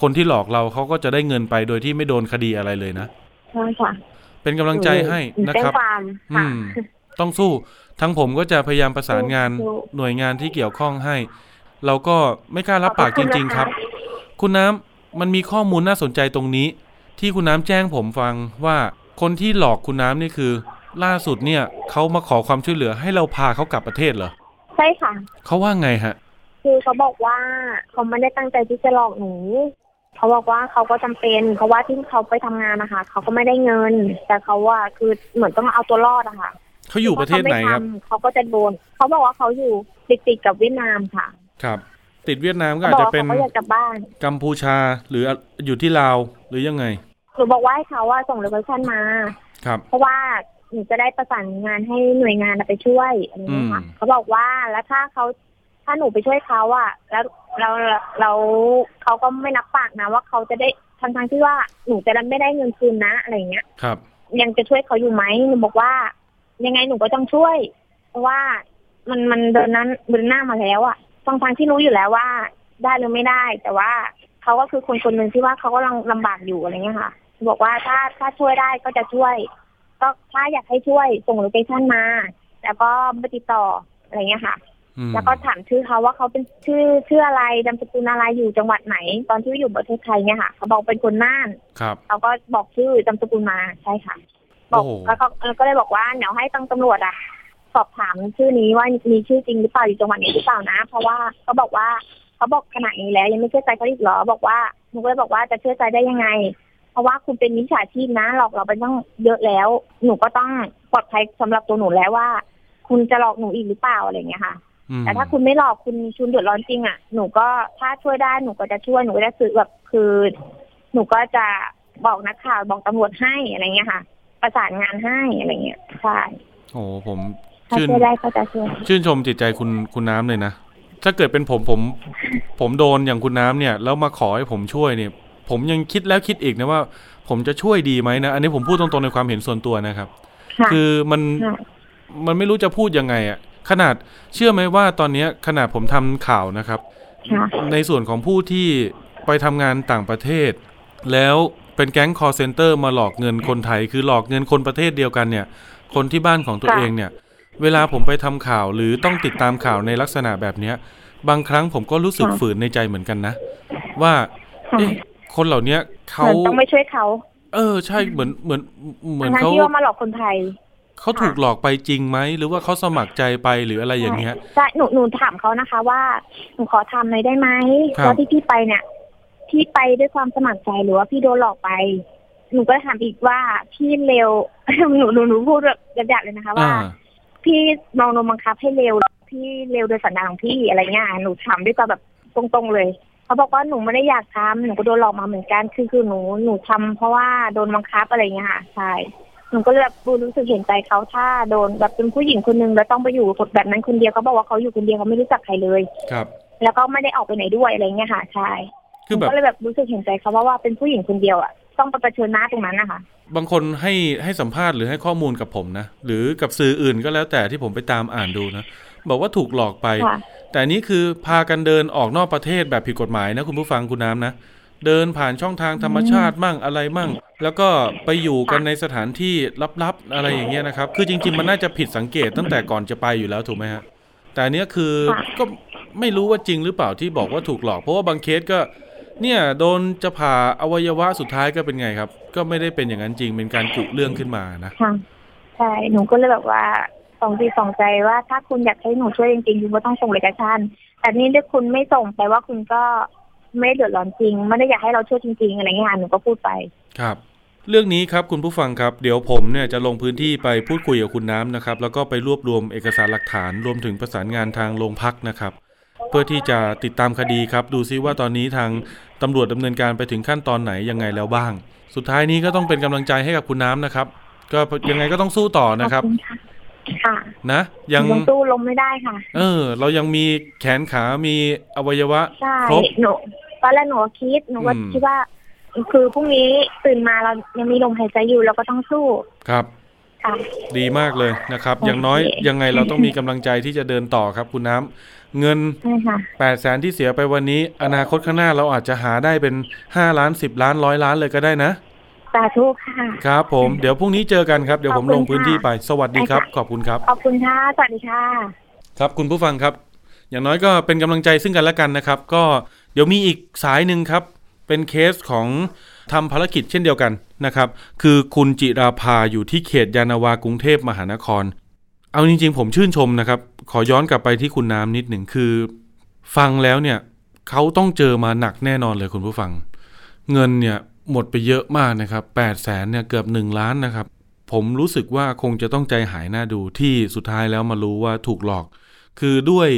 คนที่หลอกเราเขาก็จะได้เงินไปโดยที่ไม่โดนคดีอะไรเลยนะใช่ค่ะ เป็นกำลังใจให้หนูนะแจ้คงรับความอืค่ะมต้องสู้ ทั้งผมก็จะพยายามประสานงานสู้หน่วยงานที่เกี่ยวข้องให้ เราก็ไม่กล้ารับปากจริง ๆ ครับ คุณน้ำมันมีข้อมูลน่าสนใจตรงนี้ ที่คุณน้ำแจ้งผมฟังว่าคนที่หลอกคุณน้ำนี่คือ ล่าสุดเนี่ยเขามาขอความช่วยเหลือให้เราพาเขากลับประเทศเหรอใช่ค่ะเขาว่าไงฮะ คือเขาบอกว่าเขาไม่ได้ตั้งใจที่จะหลอกหนู เขาบอกว่าเขาก็จำเป็นเพราะว่าที่เขาไปทำงานนะคะเขาก็ไม่ได้เงิน แต่เขาว่าคือเหมือนต้องเอาตัวรอดอะค่ะเขาอยู่ประเทศไหนครับถ้าเขาม่ทำเขาก็จะโดนเขาบอกว่าเขาอยู่ติดติดๆกับเวียดนามค่ะ ครับ ติดเวียดนามก็เขาอาจบอกจะว่าเป็นเขาก็อยากกลับบ้านกัมพูชาหรืออยู่ที่ลาวหรือยังไงหนูบอกว่าให้เขาว่าส่งโลเคชั่นมา ครับ เพราะว่าหนูจะได้ประสานงานให้หน่วยงานไปช่วยอะไรอย่างเงี้ยค่ะอืมเขาบอกว่าแล้วถ้าเขา ถ้าหนูไปช่วยเขาอะแล้วเราเราเขาก็ไม่รับปากนะว่าเขาจะได้ทั้งทางๆที่ว่าหนูจะไม่ได้เงินคืนนะอะไรอย่างเงี้ยครับ ยังจะช่วยเขาอยู่ไหมหนูบอกว่า ยังไงหนูก็ต้องช่วย เพราะว่ามันมันเดินนั้นเดินหน้ามาแล้วอะทั้งทางๆที่รู้อยู่แล้วว่า ได้หรือไม่ได้ แต่ว่าเขาก็คือคนคนหนึ่งที่ว่าเขาก็กำลังลำบากอยู่อะไรเงี้ยค่ะ บอกว่าถ้าถ้าช่วยได้ก็จะช่วย ก็ถ้าอยากให้ช่วยส่ง location มา แล้วก็มาติดต่ออะไรเงี้ยค่ะอืม แล้วก็ถามชื่อเขาว่าเขาเป็นชื่อชื่ออะไรนามสกุลอะไรอยู่จังหวัดไหน ตอนที่อยู่ประเทศไทยเนี่ยค่ะเขาบอกเป็นคนน่านครับเขาก็บอกชื่อนามสกุลมาใช่ค่ะ บอกโอ้โหแล้วเขาก็เลยบอกว่าเดี๋ยวให้ทางตำรวจอะสอบถามชื่อนี้ว่ามีชื่อจริงหรือเปล่าอยู่จังหวัดไหนหรือเปล่านะ เพราะว่าเขาบอกว่าเขาบอกขนาดนี้แล้ว ยังไม่เชื่อใจเขาอีกเหรอบอกว่าหนูก็เลยบอกว่าจะเชื่อใจได้ยังไง เพราะว่าคุณเป็นมิจฉาชีพนะหลอกเราไปตั้งเยอะแล้ว หนูก็ต้องปลอดภัยสำหรับตัวหนูแล้วว่า คุณจะหลอกหนูอีกหรือเปล่าอะไรอย่างเงี้ยค่ะอืม แต่ถ้าคุณไม่หลอกคุณคุณเดือดร้อนจริงอะหนูก็ถ้าช่วยได้หนูก็จะช่วยหนูก็จะซื้อแบบคือหนูก็จะบอกนักข่าวบอกตำรวจให้อะไรเงี้ยค่ะ ประสานงานให้อะไรเงี้ยใช่โอ้ผมถ้าชื่นช่วยได้ก็จะช่วยชื่นชมจิตใจคุณคุณน้ำเลยนะถ้าเกิดเป็นผมผม ผมโดนอย่างคุณน้ำเนี่ยแล้วมาขอให้ผมช่วยเนี่ย ผมยังคิดแล้วคิดอีกนะว่า ผมจะช่วยดีไหมนะอันนี้ผมพูดตรงๆในความเห็นส่วนตัวนะครับค่ะคือมันค่ะมันไม่รู้จะพูดยังไงอะ่ะ ขนาดเชื่อไหมว่าตอนเนี้ยขนาดผมทำข่าวนะครับค่ะในส่วนของผู้ที่ไปทำงานต่างประเทศ แล้วเป็นแก๊งคอลเซ็นเตอร์มาหลอกเงินคนไทย คือหลอกเงินคนประเทศเดียวกันเนี่ย คนที่บ้านของตัวค่ะเองเนี่ย เวลาผมไปทำข่าวหรือต้องติดตามข่าวในลักษณะแบบเนี้ย บางครั้งผมก็รู้สึกฝืนในใจเหมือนกันนะ ว่าค่ะเอ๊ะคนเหล่าเนี้ยเขาเหมือนต้องไม่ช่วยเขาเออใช่เหมือนเหมือนเหมือนทั้งเขาที่ว่ามาหลอกคนไทย เขาถูกหลอกไปจริงไหมหรือว่าเขาสมัครใจไปหรืออะไรอย่างเงี้ยใช่หนูหนูถามเขานะคะ ว่าหนูขอทำหน่อยได้ไหมครับเพราะที่พี่ไปเนี่ยพี่ไปด้วยความสมัครใจหรือว่าพี่โดนหลอกไป หนูก็ถามอีกว่าพี่เร็วหนูหนูหนูพูดแบบหยาบๆเลยนะคะว่าอ่าพี่มองโดนบังคับให้เร็วพี่เร็วโดยสันดานของพี่อะไรเงี้ยหนูถามด้วยความแบบตรงๆเลยเขาบอกว่าหนูไม่ได้อยากทำหนูก็โดนหลอกมาเหมือนกัน คือคือหนูหนูทำเพราะว่าโดนบังคับอะไรเงี้ยค่ะ ใช่ หนูก็เลยแบบรู้สึกเห็นใจเขาถ้าโดนแบบเป็นผู้หญิงคนนึงแล้วต้องไปอยู่แบบนั้นคนเดียวเขาบอกว่าเขาอยู่คนเดียวเขาไม่รู้จักใครเลย ครับ แล้วก็ไม่ได้ออกไปไหนด้วยอะไรเงี้ยค่ะใช่คือหแบนูบก็เลยแบบรู้สึกเห็นใจเขาว่าว่าเป็นผู้หญิงคนเดียวอะต้องไปเผชิญหน้าตรงนั้นนะคะบางคนให้ให้สัมภาษณ์หรือให้ข้อมูลกับผมนะหรือกับสื่ออื่นก็แล้วแต่ที่ผมไปตามอ่านดูนะบอกว่าถูกหลอกไปค่ะแต่อันนี้คือพากันเดินออกนอกประเทศแบบผิดกฎหมายนะคุณผู้ฟังคุณน้ำนะ เดินผ่านช่องทางธรรมชาติมั่งอะไรมั่ง แล้วก็ไปอยู่กันในสถานที่ลับๆอะไรอย่างเงี้ยนะครับ คือจริง ๆ มันน่าจะผิดสังเกตตั้งแต่ก่อนจะไปอยู่แล้วถูกไหมฮะแต่อันเนี้ยคือค่ะก็ไม่รู้ว่าจริงหรือเปล่าที่บอกว่าถูกหลอก เพราะว่าบางเคสก็ เนี่ยโดนจะผ่าอวัยวะสุดท้ายก็เป็นไงครับ ก็ไม่ได้เป็นอย่างนั้นจริงเป็นการกุเรื่องขึ้นมานะค่ะใช่หนูก็เลยแบบว่าสองทีสองใจว่าถ้าคุณอยากให้หนูช่วยจริงๆคุณก็ต้องส่งเอกสารแต่นี่ถ้าคุณไม่ส่งแปลว่าคุณก็ ไม่เดือดร้อนจริง ไม่ได้อยากให้เราช่วยจริง ๆ อะไรเงี้ยค่ะหนูก็พูดไปครับเรื่องนี้ครับคุณผู้ฟังครับเดี๋ยวผมเนี่ยจะลงพื้นที่ไปพูดคุยกับคุณน้ำนะครับ แล้วก็ไปรวบรวมเอกสารหลักฐานรวมถึงประสานงานทางโรงพักนะครับ เพื่อที่จะติดตามคดีครับ ดูซิว่าตอนนี้ทางตำรวจดำเนินการไปถึงขั้นตอนไหนยังไงแล้วบ้าง สุดท้ายนี้ก็ต้องเป็นกำลังใจให้กับคุณน้ำนะครับ ก็ยังไงก็ต้องสู้ต่อนะครับขอบณค่ะค่ะนะยังหนูสู้ลมไม่ได้ค่ะ เออ เรายังมีแขนขา มีอวัยวะใช่ครบหนู ตอนแรกหนูก็คิดหนูก็อืมคิดว่า คือพรุ่งนี้ตื่นมาเรายังมีลมหายใจอยู่เราก็ต้องสู้ครับค่ะดีมากเลยนะครับโอเคอย่างน้อยยังไงเราต้องมีกำลังใจที่จะเดินต่อครับคุณน้ำเงินใช่ค่ะ8ปดแสนที่เสียไปวันนี้ อนาคตข้างหน้าเราอาจจะหาได้เป็น5ล้าน10ล้านร้อยล้านเลยก็ได้นะสาธุค่ะครับ ผมเดี๋ยวพรุ่งนี้เจอกันครับเดี๋ยวผมขอบคุณลงพื้นที่ไปสวัสดีครับได้ค่ะขอบคุณครับขอบคุณค่ะสวัสดีค่ะ ครับคุณผู้ฟังครับ อย่างน้อยก็เป็นกำลังใจซึ่งกันและกันนะครับ ก็ เดี๋ยวมีอีกสายหนึ่งครับ เป็นเคสของทำภารกิจเช่นเดียวกันนะครับ คือคุณจิราภาอยู่ที่เขตยานาวากรุงเทพมหานคร เอาจริง ๆ ผมชื่นชมนะครับ ขอย้อนกลับไปที่คุณน้ำนิดหนึ่งคือ ฟังแล้วเนี่ยเขาต้องเจอมาหนักแน่นอนเลยคุณผู้ฟัง เงินเนี่ยหมดไปเยอะมากนะครับ8ปดแสนเนี่ยเกือบ 1 ล้านนะครับ ผมรู้สึกว่าคงจะต้องใจหายหน้าดูที่สุดท้ายแล้วมารู้ว่าถูกหลอก คือด้วย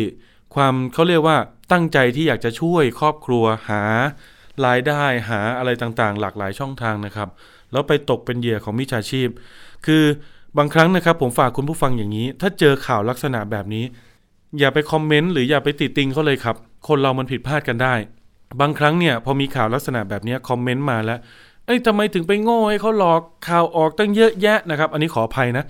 ความเขาเรียกว่า ตั้งใจที่อยากจะช่วยครอบครัวหารายได้หาอะไรต่างๆ หลากหลายช่องทางนะครับ แล้วไปตกเป็นเหยื่อของมิจฉาชีพ คือบางครั้งนะครับ ผมฝากคุณผู้ฟังอย่างนี้ ถ้าเจอข่าวลักษณะแบบนี้ อย่าไปคอมเมนต์หรืออย่าไปติติงเขาเลยครับ คนเรามันผิดพลาดกันได้ บางครั้งเนี่ยพอมีข่าวลักษณะแบบนี้คอมเมนต์มาแล้วเอ้ยทำไมถึงไปโง่ให้เขาหลอกข่าวออกตั้งเยอะแยะนะครับ อันนี้ขออภัยนะ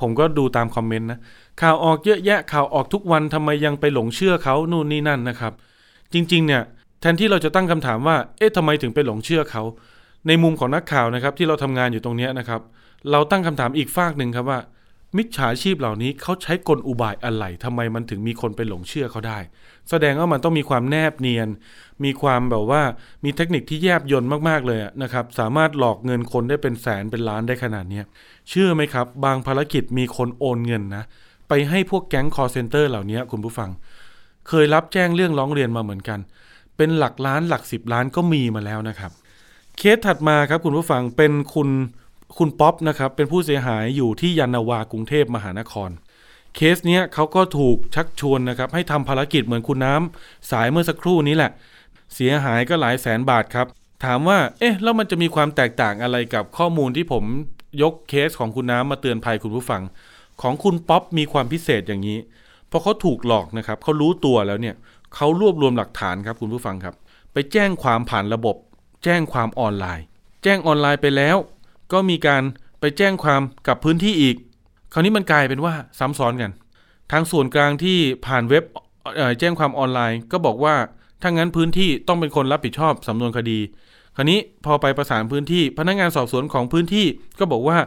ผมก็ดูตามคอมเมนต์นะ ข่าวออกเยอะแยะข่าวออกทุกวันทำไมยังไปหลงเชื่อเขานู่นนี่นั่นนะครับ จริงๆเนี่ยแทนที่เราจะตั้งคำถามว่า เอ๊ะทำไมถึงไปหลงเชื่อเขา ในมุมของนักข่าวนะครับที่เราทำงานอยู่ตรงนี้นะครับ เราตั้งคำถามอีกฝากหนึ่งครับว่า มิจฉาชีพเหล่านี้เขาใช้กลอุบายอะไรทำไมมันถึงมีคนไปหลงเชื่อเขาได้ แสดงว่ามันต้องมีความแนบเนียน มีความแบบว่ามีเทคนิคที่แยบยลมากๆเลยนะครับ สามารถหลอกเงินคนได้เป็นแสนเป็นล้านได้ขนาดนี้เชื่อไหมครับ บางภารกิจมีคนโอนเงินนะ ไปให้พวกแก๊งคอลเซ็นเตอร์เหล่านี้คุณผู้ฟัง เคยรับแจ้งเรื่องร้องเรียนมาเหมือนกัน เป็นหลักล้านหลักสิบล้านก็มีมาแล้วนะครับ เคสถัดมาครับคุณผู้ฟังเป็นคุณคุณป๊อปนะครับเป็นผู้เสียหายอยู่ที่ยานนาวากรุงเทพมหานคร เคสเนี้ยเขาก็ถูกชักชวนนะครับให้ทำภารกิจเหมือนคุณน้ำสายเมื่อสักครู่นี้แหละ เสียหายก็หลายแสนบาทครับ ถามว่า เอ๊ะแล้วมันจะมีความแตกต่างอะไรกับข้อมูลที่ผมยกเคสของคุณน้ำมาเตือนภัยคุณผู้ฟัง ของคุณป๊อปมีความพิเศษอย่างนี้พอเขาถูกหลอกนะครับเขารู้ตัวแล้วเนี่ยเขารวบรวมหลักฐานครับคุณผู้ฟังครับ ไปแจ้งความผ่านระบบ แจ้งความออนไลน์ แจ้งออนไลน์ไปแล้ว ก็มีการไปแจ้งความกับพื้นที่อีก คราวนี้มันกลายเป็นว่าซ้ำซ้อนกัน ทางส่วนกลางที่ผ่านเว็บแจ้งความออนไลน์ ก็บอกว่าถ้างั้นพื้นที่ต้องเป็นคนรับผิดชอบสำนวนคดี คราวนี้พอไปประสานพื้นที่พนักงานสอบสวนของพื้นที่ ก็บอกว่า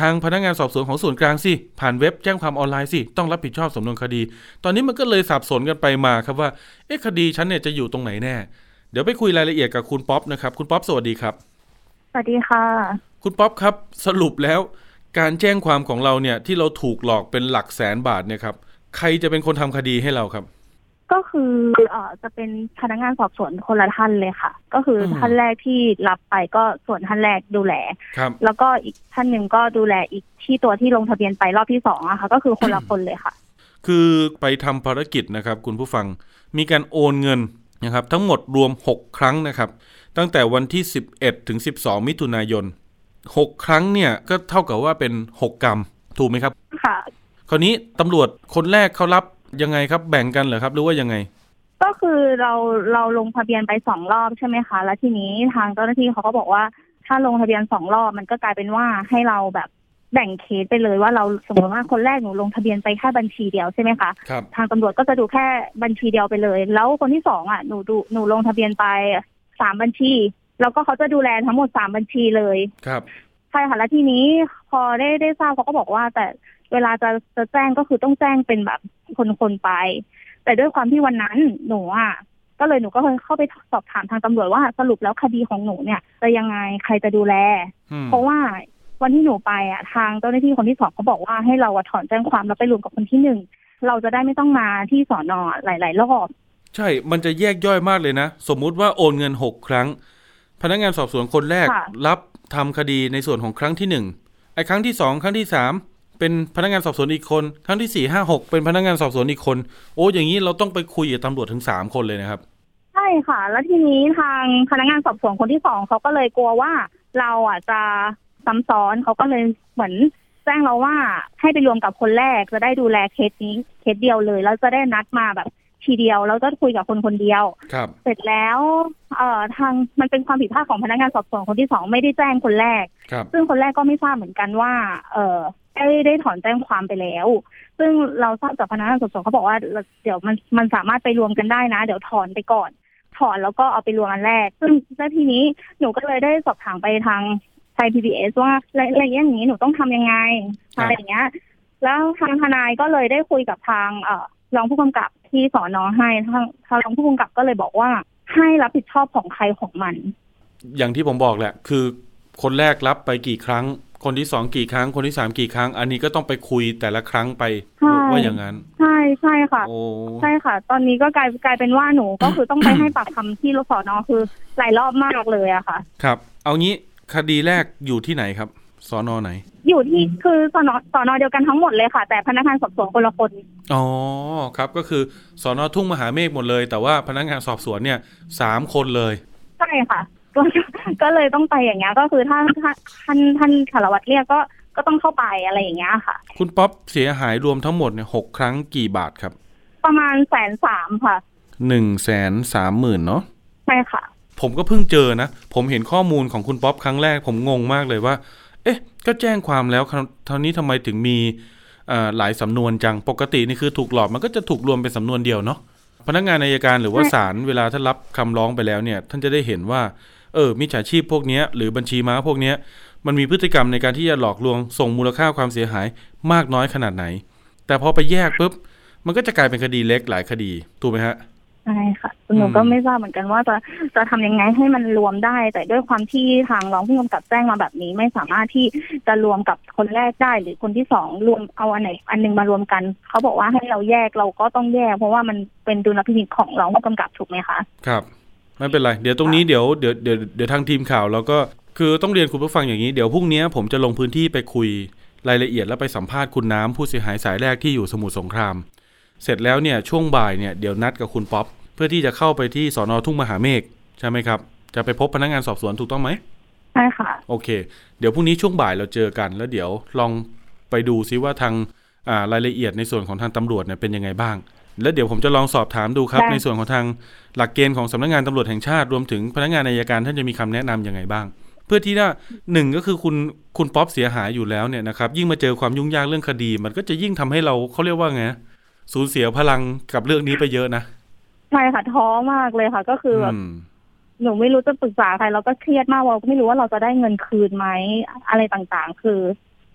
ทางพนักงานสอบสวนของส่วนกลางสิผ่านเว็บแจ้งความออนไลน์สิต้องรับผิดชอบสำนวนคดี ตอนนี้มันก็เลยสับสนกันไปมาครับว่าเอ๊ะคดีฉันเนี่ยจะอยู่ตรงไหนแน่ เดี๋ยวไปคุยรายละเอียดกับคุณป๊อปนะครับคุณป๊อปสวัสดีครับสวัสดีค่ะ คุณป๊อปครับสรุปแล้ว การแจ้งความของเราเนี่ยที่เราถูกหลอกเป็นหลักแสนบาทเนี่ยครับใครจะเป็นคนทำคดีให้เราครับ ก็คือเอ่อจะเป็นพนักงานสอบสวนคนละท่านเลยค่ะ ก็คืออม ท่านแรกที่รับไปก็ส่วนท่านแรกดูแล ครับ แล้วก็อีกท่านหนึ่งก็ดูแลอีกที่ตัวที่ลงทะเบียนไปรอบที่สองอะค่ะ ก็คือคนละคนเลยค่ะ คือไปทำภารกิจนะครับคุณผู้ฟังมีการโอนเงินนะครับทั้งหมดรวม 6 ครั้งนะครับ ตั้งแต่วันที่ 11 ถึง 12 มิถุนายน 6 ครั้งเนี่ยก็เท่ากับว่าเป็น 6 กรรม ถูกไหมครับ ค่ะ คราวนี้ตำรวจคนแรกเขารับ ยังไงครับแบ่งกันเหรอครับหรือว่ายังไง ก็คือเราเราลงทะเบียนไปสองรอบใช่ไหมคะ แล้วทีนี้ทางเจ้าหน้าที่เขาก็บอกว่าถ้าลงทะเบียนสองรอบมันก็กลายเป็นว่าให้เราแบบแบ่งเคสไปเลยว่าเราสมมติว่าคนแรกหนูลงทะเบียนไปแค่บัญชีเดียวใช่ไหมคะครับ ทางตำรวจก็จะดูแค่บัญชีเดียวไปเลย แล้วคนที่สองอะหนูดูหนูลงทะเบียนไปสามบัญชี แล้วก็เขาจะดูแลทั้งหมดสามบัญชีเลยครับ ใช่ค่ะแล้วทีนี้พอได้ได้ทราบเขาก็บอกว่าแต่ เวลาจะจะแจ้งก็คือต้องแจ้งเป็นแบบคนคนๆไป แต่ด้วยความที่วันนั้นหนูอะก็เลยหนูก็เลยเข้าไปสอบถามทางตำรวจว่าสรุปแล้วคดีของหนูเนี่ยจะยังไงใครจะดูแลอืมเพราะว่าวันที่หนูไปอะทางเจ้าหน้าที่คนที่สองเขาบอกว่าให้เราอะถอนแจ้งความแล้วไปรวมกับคนที่หนึ่งเราจะได้ไม่ต้องมาที่สอนอหลาย ๆ รอบ ใช่ มันจะแยกย่อยมากเลยนะ สมมุติว่าโอนเงินหกครั้ง พนักงานสอบสวนคนแรกค่ะรับทำคดีในส่วนของครั้งที่หนึ่งไอ้ครั้งที่สองครั้งที่สาม เป็นพนักงานสอบสวนอีกคน ครั้งที่สี่ห้าหกเป็นพนักงานสอบสวนอีกคน โอ้อย่างนี้เราต้องไปคุยกับตำรวจถึงสามคนเลยนะครับ ใช่ค่ะ แล้วทีนี้ทางพนักงานสอบสวนคนที่สองเขาก็เลยกลัวว่าเราอะจะซ้ำซ้อนเขาก็เลยเหมือนแจ้งเราว่าให้ไปรวมกับคนแรกจะได้ดูแลเคสนี้เคสเดียวเลยแล้วจะได้นัดมาแบบทีเดียวแล้วก็คุยกับคนคนเดียว ครับ เสร็จแล้ว เอ่อทางมันเป็นความผิดพลาดของพนักงานสอบสวนคนที่สองไม่ได้แจ้งคนแรก ครับ ซึ่งคนแรกก็ไม่ทราบเหมือนกันว่า เออ ได้ได้ถอนแจ้งความไปแล้ว ซึ่งเราทราบจากพนักงานสอบสวนเขาบอกว่าเดี๋ยวมันมันสามารถไปรวมกันได้นะ เดี๋ยวถอนไปก่อน ถอนแล้วก็เอาไปรวมอันแรก ซึ่งแล้วทีนี้หนูก็เลยได้สอบถามไปทางไทยพีบีเอสว่าอะไรอย่างนี้หนูต้องทำยังไงอะไรอย่างเงี้ย แล้วทางทนายก็เลยได้คุยกับทางเอ่อรองผู้กำกับที่สอนอให้ทางทางรองผู้กำกับก็เลยบอกว่าให้รับผิดชอบของใครของมัน อย่างที่ผมบอกแหละ คือคนแรกรับไปกี่ครั้ง คนที่สองกี่ครั้ง คนที่สามกี่ครั้ง อันนี้ก็ต้องไปคุยแต่ละครั้งไปใช่ว่าอย่างนั้น ใช่ใช่ค่ะโอ้ใช่ค่ะ ตอนนี้ก็กลายกลายเป็นว่าหนูก็คือต้องไปให้ปากคำที่รสอนอคือหลายรอบมากเลยอะค่ะ ครับ เอางี้คดีแรกอยู่ที่ไหนครับสอนอไหน อยู่ที่คือสอนอสอนอเดียวกันทั้งหมดเลยค่ะ แต่พนักงานสอบสวนคนละคนอ๋อครับก็คือสอนอทุ่งมหาเมฆหมดเลย แต่ว่าพนักงานสอบสวนเนี่ยสามคนเลย ใช่ค่ะ ก็ก็เลยต้องไปอย่างเงี้ย ก็คือถ้าถ้าท่านท่านสารวัตรเรียกก็ก็ต้องเข้าไปอะไรอย่างเงี้ยค่ะ คุณป๊อปเสียหายรวมทั้งหมดเนี่ยหกครั้งกี่บาทครับ ประมาณแสนสามค่ะหนึ่งแสนสามหมื่นเนาะใช่ค่ะ ผมก็เพิ่งเจอนะ ผมเห็นข้อมูลของคุณป๊อปครั้งแรก ผมงงมากเลยว่า เอ๊ะ ก็แจ้งความแล้วคราวเท่านี้ทำไมถึงมีอ่าหลายสำนวนจังปกตินี่คือถูกหลอกมันก็จะถูกรวมเป็นสำนวนเดียวเนาะพนักงานอายการหรือว่าใช่ศาลเวลาท่านรับคำร้องไปแล้วเนี่ย ท่านจะได้เห็นว่า เออมิจฉาชีพพวกเนี้ยหรือบัญชีม้าพวกเนี้ยมันมีพฤติกรรมในการที่จะหลอกลวงส่งมูลค่าความเสียหายมากน้อยขนาดไหน แต่พอไปแยกปุ๊บมันก็จะกลายเป็นคดีเล็กหลายคดีถูกไหมฮะใช่ค่ะหนูก็ไม่ทราบเหมือนกันว่าจะจะทำยังไงให้มันรวมได้ แต่ด้วยความที่ทางรองผู้กำกับแจ้งมาแบบนี้ ไม่สามารถที่จะรวมกับคนแรกได้ หรือคนที่สองรวมเอาอันไหนอันหนึงมารวมกัน เขาบอกว่าให้เราแยกเราก็ต้องแยก เพราะว่ามันเป็นดุลพินิจของรองผู้กำกับถูกไหมคะ ครับ ไม่เป็นไร เดี๋ยวตรงนี้เดี๋ยวเดี๋ยวเดี๋ยวเดี๋ยวทางทีมข่าวเราก็คือต้องเรียนคุณผู้ฟังอย่างนี้เดี๋ยวพรุ่งนี้ผมจะลงพื้นที่ไปคุยรายละเอียดแล้วไปสัมภาษณ์คุณน้ำผู้เสียหายสายแรกที่อยู่สมุทรสงคราม เสร็จแล้วเนี่ยช่วงบ่ายเนี่ยเดี๋ยวนัดกับคุณป๊อปเพื่อที่จะเข้าไปที่สอนอทุ่งมหาเมฆใช่ไหมครับ จะไปพบพนักงานสอบสวนถูกต้องไหมใช่ค่ะ โอเค เดี๋ยวพรุ่งนี้ช่วงบ่ายเราเจอกัน แล้วเดี๋ยวลองไปดูซิว่าทางอ่ารายละเอียดในส่วนของทางตำรวจเนี่ยเป็นยังไงบ้าง แล้วเดี๋ยวผมจะลองสอบถามดูครับได้ในส่วนของทางหลักเกณฑ์ของสำนักงานตำรวจแห่งชาติรวมถึงพนักงานอายการท่านจะมีคำแนะนำยังไงบ้าง เพื่อที่ว่าหนึ่งก็คือคุณคุณป๊อปเสียหายอยู่แล้วเนี่ยนะครับ ยิ่งมาเจอความยุ่งยากเรื่องคดี มันก็จะยิ่งทำให้เราเขาเรียกว่าไงสูญเสียพลังกับเรื่องนี้ไปเยอะนะใช่ค่ะท้อมากเลยค่ะ ก็คือแบบอืมหนูไม่รู้จะปรึกษาใครเราก็เครียดมากเราก็ไม่รู้ว่าเราจะได้เงินคืนไหมอะไรต่างๆ คือ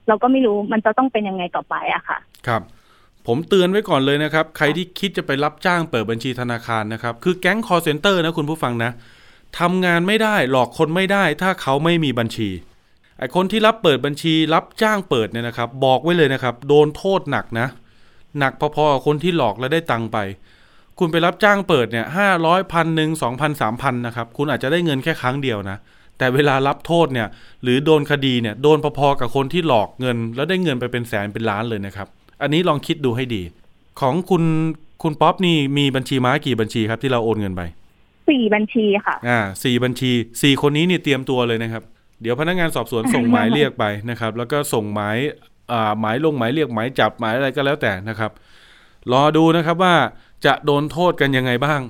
เราก็ไม่รู้มันจะต้องเป็นยังไงต่อไปอะค่ะ ครับ ผมเตือนไว้ก่อนเลยนะครับ ใครที่คิดจะไปรับจ้างเปิดบัญชีธนาคารนะครับ คือแก๊งคอร์เซนเตอร์นะคุณผู้ฟังนะทำงานไม่ได้หลอกคนไม่ได้ ถ้าเขาไม่มีบัญชีไอคนที่รับเปิดบัญชีรับจ้างเปิดเนี่ยนะครับ บอกไว้เลยนะครับ โดนโทษหนักนะ หนักพอๆกับคนที่หลอกแล้วได้ตังค์ไป คุณไปรับจ้างเปิดเนี่ยห้าร้อยพันหนึ่งสองพันสามพันนะครับ คุณอาจจะได้เงินแค่ครั้งเดียวนะ แต่เวลารับโทษเนี่ย หรือโดนคดีเนี่ย โดนพอๆกับคนที่หลอกเงิน แล้วได้เงินไปเป็นแสนเป็นล้านเลยนะครับ อันนี้ลองคิดดูให้ดี ของคุณคุณป๊อปนี่มีบัญชีม้ากี่บัญชีครับที่เราโอนเงินไปสี่บัญชีค่ะ อ่าสี่บัญชีสี่คนนี้นี่เตรียมตัวเลยนะครับ เดี๋ยวพนักงานสอบสวนส่งหมายเรียกไปนะครับ แล้วก็ส่งหมายอ่าหมายลงหมายเรียกหมายจับหมายอะไรก็แล้วแต่นะครับ รอดูนะครับว่าจะโดนโทษกันยังไงบ้าง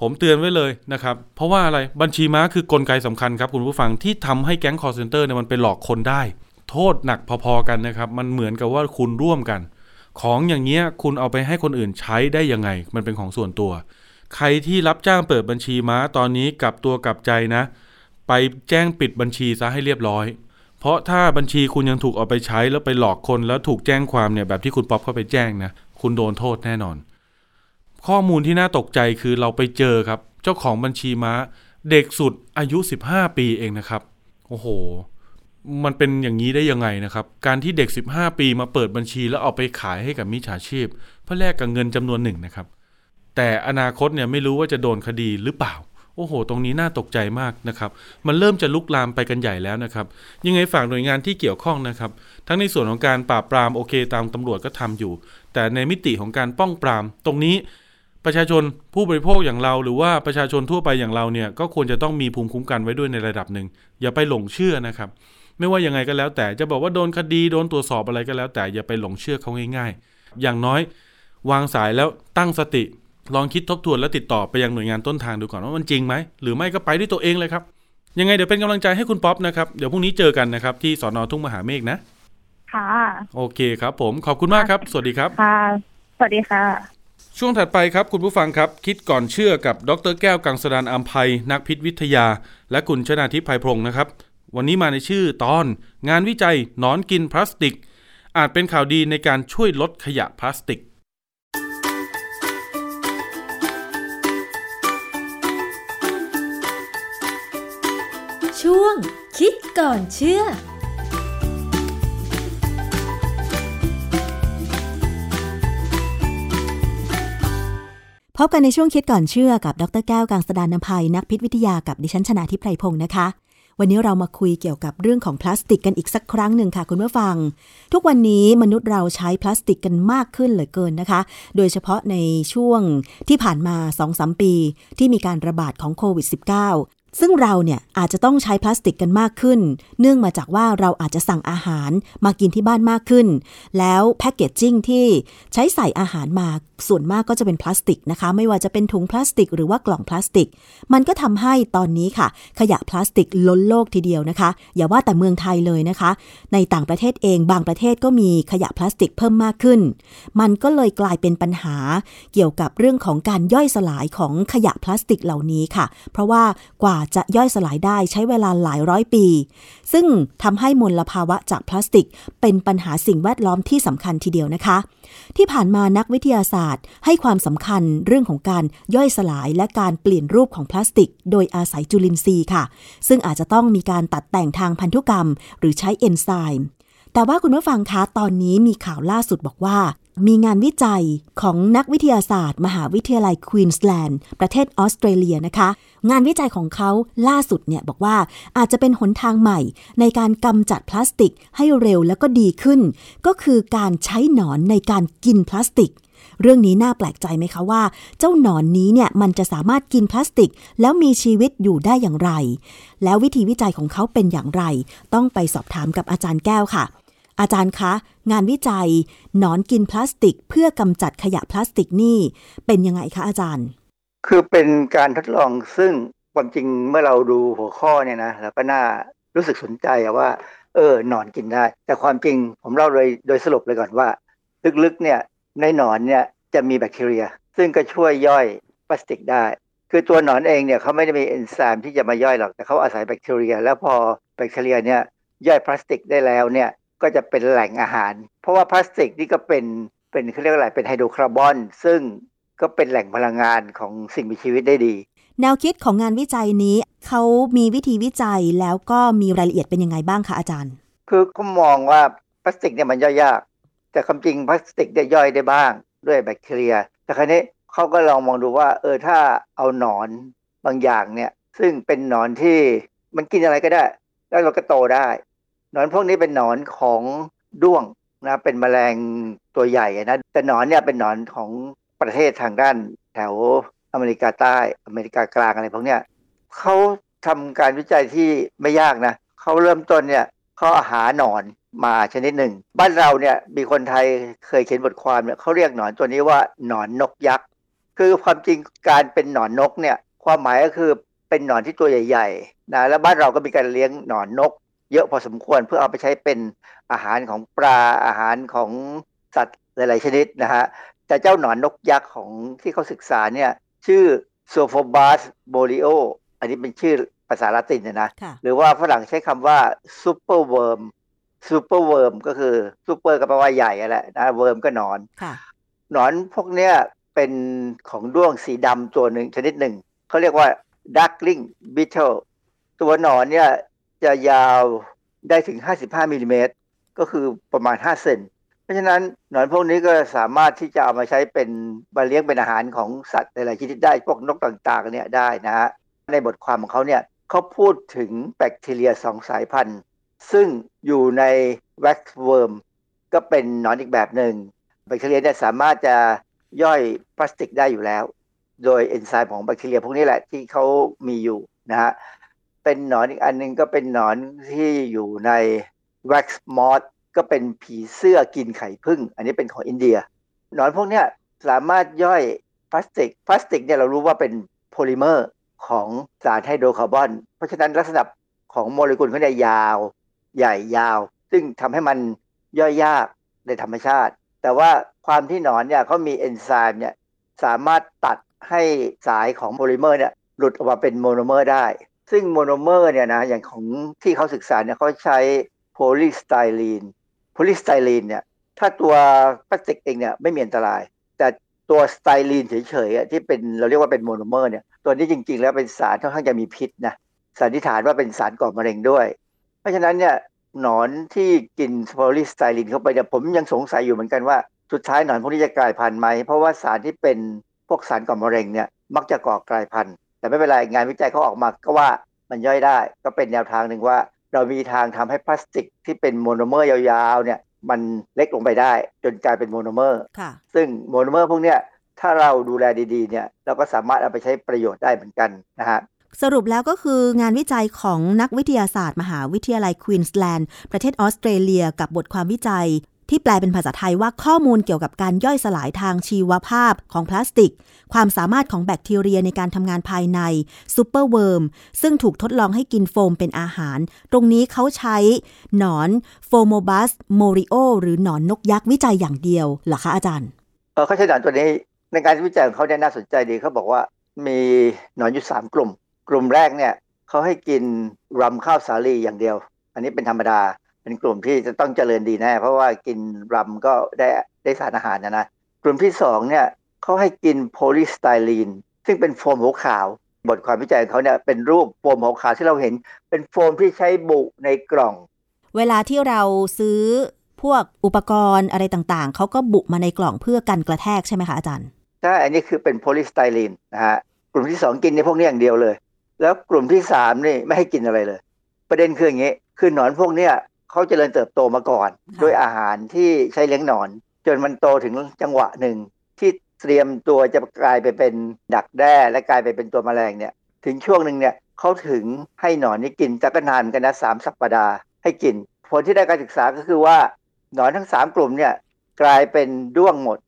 ผมเตือนไว้เลยนะครับ เพราะว่าอะไรบัญชีม้าคือกลไกสำคัญครับคุณผู้ฟังที่ทำให้แก๊งคอร์เซนเตอร์เนี่ยมันไปหลอกคนได้ โทษหนักพอๆกันนะครับ มันเหมือนกับว่าคุณร่วมกัน ของอย่างเงี้ยคุณเอาไปให้คนอื่นใช้ได้ยังไง มันเป็นของส่วนตัว ใครที่รับจ้างเปิดบัญชีม้าตอนนี้กลับตัวกลับใจนะ ไปแจ้งปิดบัญชีซะให้เรียบร้อย เพราะถ้าบัญชีคุณยังถูกเอาไปใช้แล้วไปหลอกคนแล้วถูกแจ้งความเนี่ยแบบที่คุณป๊อปเข้าไปแจ้งนะคุณโดนโทษแน่นอน ข้อมูลที่น่าตกใจคือเราไปเจอครับ เจ้าของบัญชีม้า เด็กสุดอายุ 15 ปีเองนะครับ โอ้โห มันเป็นอย่างนี้ได้ยังไงนะครับ การที่เด็ก 15 ปีมาเปิดบัญชี แล้วเอาไปขายให้กับมิจฉาชีพ เพื่อแลกกับเงินจำนวนหนึ่งนะครับ แต่อนาคตเนี่ยไม่รู้ว่าจะโดนคดีหรือเปล่า โอ้โห ตรงนี้น่าตกใจมากนะครับ มันเริ่มจะลุกลามไปกันใหญ่แล้วนะครับ ยังไงฝากหน่วยงานที่เกี่ยวข้องนะครับ ทั้งในส่วนของการปราบปรามโอเค ตามตำรวจก็ทำอยู่ แต่ในมิติของการป้องปราม ตรงนี้ประชาชนผู้บริโภคอย่างเรา หรือว่าประชาชนทั่วไปอย่างเราเนี่ยก็ควรจะต้องมีภูมิคุ้มกันไว้ด้วยในระดับหนึ่งอย่าไปหลงเชื่อนะครับ ไม่ว่ายังไงก็แล้วแต่จะบอกว่าโดนคดีโดนตรวจสอบอะไรก็แล้วแต่อย่าไปหลงเชื่อเขาง่าย ๆ อย่างน้อยวางสายแล้วตั้งสติ ลองคิดทบทวนและติดต่อไปยังหน่วยงานต้นทางดูก่อนว่ามันจริงไหมหรือไม่ก็ไปด้วยตัวเองเลยครับ ยังไงเดี๋ยวเป็นกำลังใจให้คุณป๊อปนะครับเดี๋ยวพรุ่งนี้เจอกันนะครับที่สอนอทุ่งมหาเมฆนะค่ะโอเคครับ ผมขอบคุณมากครับ สวัสดีครับค่ะสวัสดีค่ะ ช่วงถัดไปครับคุณผู้ฟังครับ คิดก่อนเชื่อกับดรแก้วกังสดานอัมภัยนักพิษวิทยา และคุณชนาทิพย์ไพพงศ์นะครับ วันนี้มาในชื่อตอนงานวิจัยหนอนกินพลาสติก อาจเป็นข่าวดีในการช่วยลดขยะพลาสติก ช่วง คิดก่อนเชื่อพบกันในช่วงคิดก่อนเชื่อกับ ดรแก้วกังสดานนภัยนักพิษวิทยากับดิฉันชนาทิพไพรพงศ์นะคะ วันนี้เรามาคุยเกี่ยวกับเรื่องของพลาสติกกันอีกสักครั้งหนึ่งค่ะคุณผู้ฟัง ทุกวันนี้มนุษย์เราใช้พลาสติกกันมากขึ้นเหลือเกินนะคะ โดยเฉพาะในช่วงที่ผ่านมา 2-3 ปี ที่มีการระบาดของโควิด -19 ซึ่งเราเนี่ยอาจจะต้องใช้พลาสติกกันมากขึ้น เนื่องมาจากว่าเราอาจจะสั่งอาหารมากินที่บ้านมากขึ้น แล้วแพคเกจจิ้งที่ใช้ใส่อาหารมาส่วนมากก็จะเป็นพลาสติกนะคะ ไม่ว่าจะเป็นถุงพลาสติก หรือว่ากล่องพลาสติก มันก็ทำให้ตอนนี้ค่ะ ขยะพลาสติกล้นโลกทีเดียวนะคะ อย่าว่าแต่เมืองไทยเลยนะคะ ในต่างประเทศเองบางประเทศก็มีขยะพลาสติกเพิ่มมากขึ้น มันก็เลยกลายเป็นปัญหา เกี่ยวกับเรื่องของการย่อยสลายของขยะพลาสติกเหล่านี้ค่ะ เพราะว่ากว่าจะย่อยสลายได้ใช้เวลาหลายร้อยปี ซึ่งทำให้มลภาวะจากพลาสติก เป็นปัญหาสิ่งแวดล้อมที่สำคัญทีเดียวนะคะ ที่ผ่านมานักวิทยาศาสตร์ ให้ความสำคัญเรื่องของการย่อยสลายและการเปลี่ยนรูปของพลาสติก โดยอาศัยจุลินทรีย์ค่ะ ซึ่งอาจจะต้องมีการตัดแต่งทางพันธุกรรม หรือใช้เอนไซม์แต่ว่าคุณผู้ฟังคะตอนนี้มีข่าวล่าสุดบอกว่า มีงานวิจัยของนักวิทยาศาสตร์ มหาวิทยาลัยควีนสแลนด์ ประเทศออสเตรเลียนะคะ งานวิจัยของเขาล่าสุดเนี่ยบอกว่าอาจจะเป็นหนทางใหม่ ในการกำจัดพลาสติกให้เร็วแล้วก็ดีขึ้น ก็คือการใช้หนอนในการกินพลาสติก เรื่องนี้น่าแปลกใจไหมคะว่า เจ้าหนอนนี้เนี่ยมันจะสามารถกินพลาสติก แล้วมีชีวิตอยู่ได้อย่างไร แล้ววิธีวิจัยของเขาเป็นอย่างไร ต้องไปสอบถามกับอาจารย์แก้วค่ะ อาจารย์คะ งานวิจัย หนอนกินพลาสติก เพื่อกำจัดขยะพลาสติกนี่ เป็นยังไงคะอาจารย์ คือเป็นการทดลองซึ่งความจริงเมื่อเราดูหัวข้อเนี่ยนะเราก็น่ารู้สึกสนใจว่า เออหนอนกินได้ แต่ความจริงผมเล่าเลยโดยสรุปเลยก่อนว่า ลึกๆเนี่ยในหนอนเนี่ยจะมีแบคทีเรีย ซึ่งก็ช่วยย่อยพลาสติกได้ คือตัวหนอนเองเนี่ยเขาไม่ได้มีเอนไซม์ที่จะมาย่อยหรอกแต่เขาอาศัยแบคทีเรีย แล้วพอแบคทีเรียเนี่ยย่อยพลาสติกได้แล้วเนี่ย ก็จะเป็นแหล่งอาหาร เพราะว่าพลาสติกนี่ก็เป็นเป็นเขาเรียกอะไรเป็นไฮโดรคาร์บอน ซึ่งก็เป็นแหล่งพลังงานของสิ่งมีชีวิตได้ดี แนวคิดของงานวิจัยนี้เขามีวิธีวิจัยแล้วก็มีรายละเอียดเป็นยังไงบ้างคะอาจารย์ คือเขามองว่าพลาสติกเนี่ยมันย่อยยาก แต่ความจริงพลาสติกได้ย่อยได้บ้างด้วยแบคทีเรีย แต่คราวนี้เขาก็ลองมองดูว่าเออถ้าเอาหนอนบางอย่างเนี่ยซึ่งเป็นหนอนที่มันกินอะไรก็ได้ แล้วเราก็โตได้ หนอนพวกนี้เป็นหนอนของด้วงนะเป็นแมลงตัวใหญ่นะแต่หนอนเนี่ยเป็นหนอนของประเทศทางด้านแถวอเมริกาใต้อเมริกากลางอะไรพวกเนี้ยเขาทำการวิจัยที่ไม่ยากนะเขาเริ่มต้นเนี่ยเขาหาหนอนมาชนิดหนึ่ง บ้านเราเนี่ยมีคนไทยเคยเขียนบทความเนี่ยเขาเรียกหนอนตัวนี้ว่าหนอนนกยักษ์คือความจริงการเป็นหนอนนกเนี่ยความหมายก็คือเป็นหนอนที่ตัวใหญ่ๆนะแล้วบ้านเราก็มีการเลี้ยงหนอนนก เยอะพอสมควรเพื่อเอาไปใช้เป็นอาหารของปลาอาหารของสัตว์หลาย ๆ ชนิดนะฮะแต่เจ้าหนอนนกยักษ์ของที่เขาศึกษาเนี่ยชื่อ Zophobas morio อันนี้เป็นชื่อภาษาละตินเนี่ยนะค่ะหรือว่าฝรั่งใช้คำว่า superworm superworm ก็คือซูเปอร์ก็แปลว่าใหญ่อะแหละนะ worm ก็หนอนค่ะหนอนพวกเนี้ยเป็นของด้วงสีดำตัวหนึ่งชนิดหนึ่ง เขาเรียกว่า darkling beetle ตัวหนอนเนี่ย จะยาวได้ถึง 55มิลลิเมตรก็คือประมาณ 5 เซ็น เพราะฉะนั้นหนอนพวกนี้ก็สามารถที่จะเอามาใช้เป็นมาเลี้ยงเป็นอาหารของสัตว์หลายๆชนิดได้พวกนกต่างๆเนี่ยได้นะฮะ ในบทความของเขาเนี่ยเขาพูดถึงแบคทีเรียสองสายพันธุ์ ซึ่งอยู่ใน wax worm ก็เป็นหนอนอีกแบบหนึ่งแบคทีเรียเนี่ยสามารถจะย่อยพลาสติกได้อยู่แล้ว โดยเอนไซม์ของแบคทีเรียพวกนี้แหละที่เขามีอยู่นะฮะ เป็นหนอนอีกอันหนึงก็เป็นหนอนที่อยู่ใน wax moth ก็เป็นผีเสื้อกินไข่ผึ้งอันนี้เป็นของอินเดีย หนอนพวกนี้สามารถย่อยพลาสติก พลาสติกเนี่ยเรารู้ว่าเป็นโพลิเมอร์ของสารไฮโดรคาร์บอน เพราะฉะนั้นลักษณะของโมเลกุลเขาเนี่ยยาว ใหญ่ยาว ซึ่งทำให้มันย่อยยากในธรรมชาติ แต่ว่าความที่หนอนเนี่ยเขามีเอนไซม์เนี่ยสามารถตัดให้สายของโพลิเมอร์เนี่ยหลุดออกมาเป็นโมโนเมอร์ได้ ซึ่งโมโนเมอร์เนี่ยนะอย่างของที่เขาศึกษาเนี่ยเขาใช้โพลีสไตรีนโพลีสไตรีนเนี่ยถ้าตัวพลาสติกเองเนี่ยไม่มีอันตราย แต่ตัวสไตรีนเฉยๆอะที่เป็นเราเรียกว่าเป็นโมโนเมอร์เนี่ยตัวนี้จริง ๆ แล้วเป็นสารค่อนข้างจะมีพิษนะสันนิษฐานว่าเป็นสารก่อมะเร็งด้วย เพราะฉะนั้นเนี่ยหนอนที่กินโพลีสไตรีนเข้าไปเนี่ยผมยังสงสัยอยู่เหมือนกันว่าสุดท้ายหนอนพวกนี้จะกลายพันธุ์ไหมเพราะว่าสารที่เป็นพวกสารก่อมะเร็งเนี่ยมักจะก่อกลายพันธุ์ แต่ไม่เป็นไร งานวิจัยเขาออกมาก็ว่ามันย่อยได้ ก็เป็นแนวทางหนึ่งว่า เรามีทางทำให้พลาสติกที่เป็นโมโนเมอร์ยาวๆเนี่ยมันเล็กลงไปได้ จนกลายเป็นโมโนเมอร์ค่ะซึ่งโมโนเมอร์พวกเนี้ยถ้าเราดูแลดีๆเนี่ยเราก็สามารถเอาไปใช้ประโยชน์ได้เหมือนกันนะฮะสรุปแล้วก็คืองานวิจัยของนักวิทยาศาสตร์ มหาวิทยาลัยควีนส์แลนด์ประเทศออสเตรเลียกับบทความวิจัย ที่แปลเป็นภาษาไทยว่าข้อมูลเกี่ยวกับการย่อยสลายทางชีวภาพของพลาสติก ความสามารถของแบคทีเรียในการทำงานภายใน superworm ซึ่งถูกทดลองให้กินโฟมเป็นอาหาร ตรงนี้เขาใช้หนอน Zophobas morio หรือหนอนนกยักษ์วิจัยอย่างเดียวเหรอคะอาจารย์เออเขาใช้หนอนตัวนี้ในการวิจัยของเขาเนี่ยน่าสนใจดีเขาบอกว่ามีหนอนอยู่สามกลุ่ม กลุ่มแรกเนี่ยเขาให้กินรำข้าวสาลีอย่างเดียว อันนี้เป็นธรรมดา เป็นกลุ่มที่จะต้องเจริญดีแน่ เพราะว่ากินรำก็ได้ได้สารอาหารนะนะกลุ่มที่สองเนี่ยเขาให้กินโพลีสไตรีนซึ่งเป็นโฟมขาวๆบทความวิจัยของเขาเนี่ยเป็นรูปโฟมขาวๆที่เราเห็น เป็นโฟมที่ใช้บุในกล่อง เวลาที่เราซื้อพวกอุปกรณ์อะไรต่างๆ เขาก็บุมาในกล่องเพื่อกันกระแทกใช่ไหมคะอาจารย์ใช่อันนี้คือเป็นโพลีสไตรีนนะฮะกลุ่มที่สองกินในพวกนี้อย่างเดียวเลย แล้วกลุ่มที่สามนี่ไม่ให้กินอะไรเลย ประเด็นคืออย่างนี้ คือหนอนพวกเนี้ย เขาเจริญเติบโตมาก่อนค่ะด้วยอาหารที่ใช้เลี้ยงหนอน จนมันโตถึงจังหวะหนึ่ง ที่เตรียมตัวจะกลายไปเป็นดักแด้และกลายไปเป็นตัวแมลงเนี่ย ถึงช่วงหนึ่งเนี่ยเขาถึงให้หนอนนี่กินจักรนานกันนะสามสัปดาห์ให้กิน ผลที่ได้การศึกษาก็คือว่าหนอนทั้งสามกลุ่มเนี่ยกลายเป็นด้วงหมด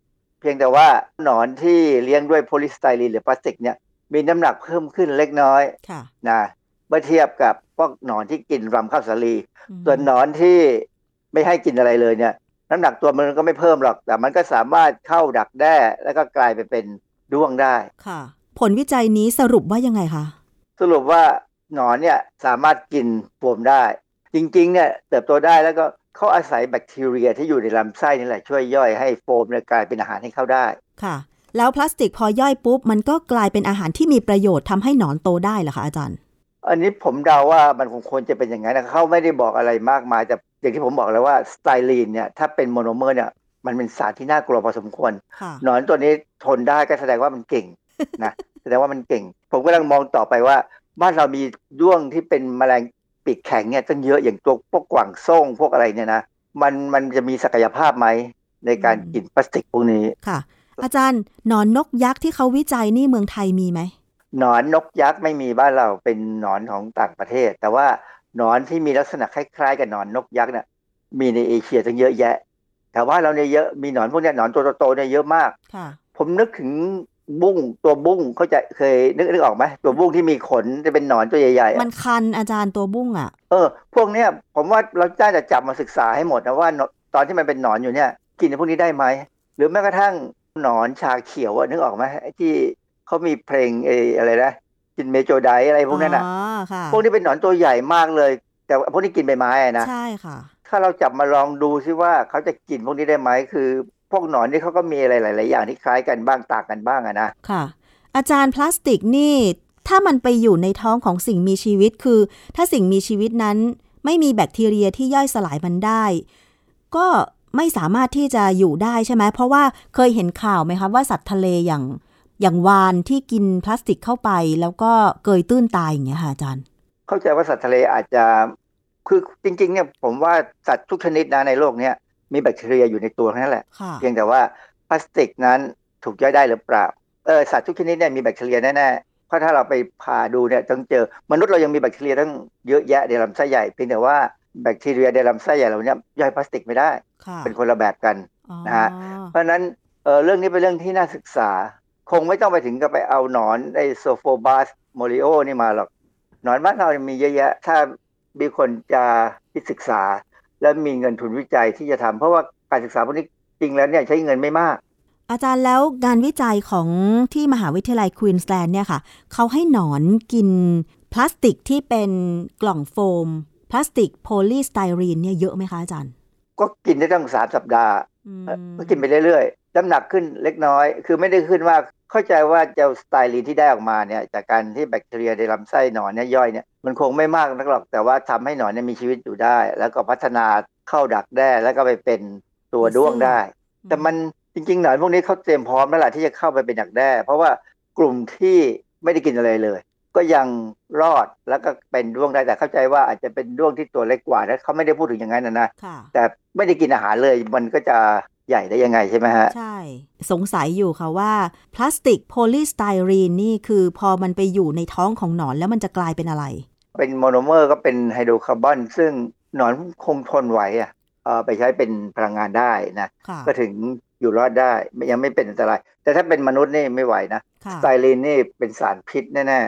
เพียงแต่ว่าหนอนที่เลี้ยงด้วยโพลีสไตรีนหรือพลาสติกเนี่ยมีน้ำหนักเพิ่มขึ้นเล็กน้อยค่ะนะเมื่อเทียบกับ พวกหนอนที่กินรำข้าวสาลีอืมส่วนหนอนที่ไม่ให้กินอะไรเลยเนี่ยน้ำหนักตัวมันก็ไม่เพิ่มหรอก แต่มันก็สามารถเข้าดักแด้ แล้วก็กลายไปเป็นด้วงได้ค่ะ ผลวิจัยนี้สรุปว่ายังไงคะสรุปว่าหนอนเนี่ยสามารถกินโฟมได้ จริงๆเนี่ยเติบโตได้แล้วก็เขาอาศัยแบคทีเรียที่อยู่ในลำไส้นี่แหละช่วยย่อยให้โฟมเนี่ยกลายเป็นอาหารให้เขาได้ค่ะ แล้วพลาสติกพอย่อยปุ๊บ มันก็กลายเป็นอาหารที่มีประโยชน์ทำให้หนอนโตได้เหรอคะอาจารย์ อันนี้ผมเดาว่ามันคงควรจะเป็นอย่างนั้นนะเขาไม่ได้บอกอะไรมากมาย แต่อย่างที่ผมบอกแล้วว่าสไตรีนเนี่ยถ้าเป็นโมโนเมอร์เนี่ยมันเป็นสารที่น่ากลัวพอสมควรค่ะหนอนตัวนี้ทนได้ก็แสดงว่ามันเก่งนะแสดงว่ามันเก่ง ผมกำลังมองต่อไปว่าบ้านเรามีด้วงที่เป็นแมลงปีกแข็งเนี่ยตั้งเยอะอย่างตัวพวกกวางส่งพวกอะไรเนี่ยนะมันมันจะมีศักยภาพไหมในการอืมกินพลาสติกพวกนี้ค่ะ อาจารย์หนอนนกยักษ์ที่เขาวิจัยนี่เมืองไทยมีไหม หนอนนกยักษ์ไม่มีบ้านเราเป็นหนอนของต่างประเทศ แต่ว่าหนอนที่มีลักษณะคล้ายๆ กับหนอนนกยักษ์เนี่ยมีในเอเชียตั้งเยอะแยะแต่ว่าเราเนี่ยเยอะมีหนอนพวกเนี้ยหนอนตัวโตๆเนี่ยเยอะมากค่ะผมนึกถึงบุ้งตัวบุ้งเขาใจะเคยนึกนึกออกไหมตัวบุ้งที่มีขนจะเป็นหนอนตัวใหญ่ๆอะมันคันอาจารย์ตัวบุ้งอะ เออ พวกเนี้ยผมว่าเราได้จะจับมาศึกษาให้หมดนะว่าหนอนตอนที่มันเป็นหนอนอยู่เนี่ย กินพวกนี้ได้ไหมหรือแม้กระทั่งหนอนชาเขียวอะนึกออกไหมไอ้ที่ เขามีเพลงเอออะไรนะกินเมโจไดอะไรพวกนั้นอะอ๋อค่ะพวกนี้เป็นหนอนตัวใหญ่มากเลย แต่พวกนี้กินใบไม้อะนะใช่ค่ะ ถ้าเราจับมาลองดูซิว่าเขาจะกินพวกนี้ได้ไหมคือ พวกหนอนนี่เขาก็มีอะไรหลาย ๆ อย่างที่คล้ายกันบ้างต่างกันบ้างอะนะค่ะ อาจารย์พลาสติกนี่ ถ้ามันไปอยู่ในท้องของสิ่งมีชีวิตคือ ถ้าสิ่งมีชีวิตนั้น ไม่มีแบคทีเรียที่ย่อยสลายมันได้ ก็ไม่สามารถที่จะอยู่ได้ใช่ไหมเพราะว่าเคยเห็นข่าวไหมคะว่าสัตว์ทะเลอย่าง อย่างวานที่กินพลาสติกเข้าไปแล้วก็เกยตื้นตายอย่างเงี้ยค่ะอาจารย์ เข้าใจว่าสัตว์ทะเลอาจจะคือจริงๆเนี่ยผมว่าสัตว์ทุกชนิดนะในโลกเนี้ยมีแบคทีเรียอยู่ในตัวทั้งนั้นแหละค่ะเพียงแต่ว่าพลาสติกนั้นถูกย่อยได้หรือเปล่าเออสัตว์ทุกชนิดเนี่ยมีแบคทีเรียแน่ๆเพราะถ้าเราไปผ่าดูเนี่ยต้องเจอมนุษย์เรายังมีแบคทีเรียตั้งเยอะแยะในลำไส้ใหญ่เพียงแต่ว่าแบคทีเรียในลำไส้ใหญ่เราเนี่ยย่อยพลาสติกไม่ได้ค่ะเป็นคนละแบบกันอ๋อนะฮะเพราะฉะนั้นเออเรื่องนี้เป็นเรื่องที่น่าศึกษา คงไม่ต้องไปถึงกับไปเอาหนอน Zophobas morio นี่มาหรอก หนอนบ้านเราเนี่ยมีเยอะแยะ ถ้ามีคนจะคิดศึกษา และมีเงินทุนวิจัยที่จะทำเพราะว่าการศึกษาพวกนี้จริงแล้วเนี่ยใช้เงินไม่มาก อาจารย์แล้วงานวิจัยของที่มหาวิทยาลัยควีนสแลนด์เนี่ยค่ะเขาให้หนอนกินพลาสติกที่เป็นกล่องโฟม พลาสติกโพลีสไตรีนเนี่ยเยอะไหมคะอาจารย์ ก็กินได้ตั้งสามสัปดาห์อืมเอ่อก็กินไปเรื่อยๆ น้ำหนักขึ้นเล็กน้อย คือไม่ได้ขึ้นมากเข้าใจว่าเจ้าสไตลีนที่ได้ออกมาเนี่ยจากการที่แบคทีเรียในลำไส้หนอนเนี่ยย่อยเนี่ยมันคงไม่มากนักหรอกแต่ว่าทำให้หนอนเนี่ยมีชีวิตอยู่ได้ แล้วก็พัฒนาเข้าดักแด้แล้วก็ไปเป็นตัวด้วงได้ แต่มันจริงๆหนอนพวกนี้เขาเตรียมพร้อมแล้วล่ะที่จะเข้าไปเป็นดักแด้ เพราะว่ากลุ่มที่ไม่ได้กินอะไรเลย ก็ยังรอดแล้วก็เป็นด้วงได้แต่เข้าใจว่าอาจจะเป็นด้วงที่ตัวเล็กกว่านะเขาไม่ได้พูดถึงอย่างนั้นนะนะค่ะแต่ไม่ได้กินอาหารเลยมันก็จะ ใหญ่ได้ยังไงใช่ไหมฮะ ใช่ สงสัยอยู่ค่ะว่า พลาสติกโพลีสไตรีนนี่คือพอมันไปอยู่ในท้องของหนอนแล้วมันจะกลายเป็นอะไร เป็นโมโนเมอร์ก็เป็นไฮโดรคาร์บอนซึ่งหนอนคงทนไหวอะเอ่อไปใช้เป็นพลังงานได้นะค่ะก็ถึงอยู่รอดได้ไม่ยังไม่เป็นอันตราย แต่ถ้าเป็นมนุษย์นี่ไม่ไหวนะค่ะสไตรีนนี่เป็นสารพิษแน่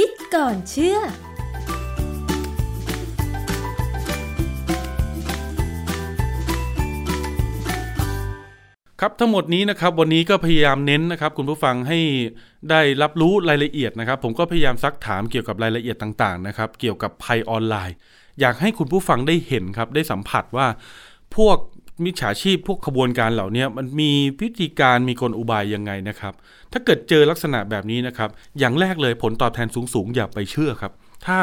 คิดก่อนเชื่อ ครับทั้งหมดนี้นะครับ วันนี้ก็พยายามเน้นนะครับ คุณผู้ฟังให้ได้รับรู้รายละเอียดนะครับ ผมก็พยายามซักถามเกี่ยวกับรายละเอียดต่างๆนะครับ เกี่ยวกับภัยออนไลน์ อยากให้คุณผู้ฟังได้เห็นครับ ได้สัมผัสว่าพวก มิจฉาชีพพวกขบวนการเหล่านี้มันมีพิธีการมีกลอุบายยังไงนะครับ ถ้าเกิดเจอลักษณะแบบนี้นะครับ อย่างแรกเลยผลตอบแทนสูงๆ อย่าไปเชื่อครับ ถ้า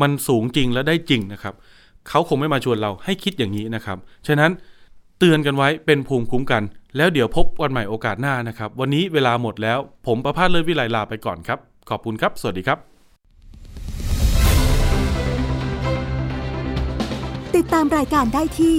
มันสูงจริงและได้จริงนะครับ เขาคงไม่มาชวนเราให้คิดอย่างนี้นะครับ ฉะนั้นเตือนกันไว้เป็นภูมิคุ้มกัน แล้วเดี๋ยวพบวันใหม่โอกาสหน้านะครับ วันนี้เวลาหมดแล้ว ผมประพาสเลิศวิไลลาไปก่อนครับ ขอบคุณครับ สวัสดีครับ ติดตามรายการได้ที่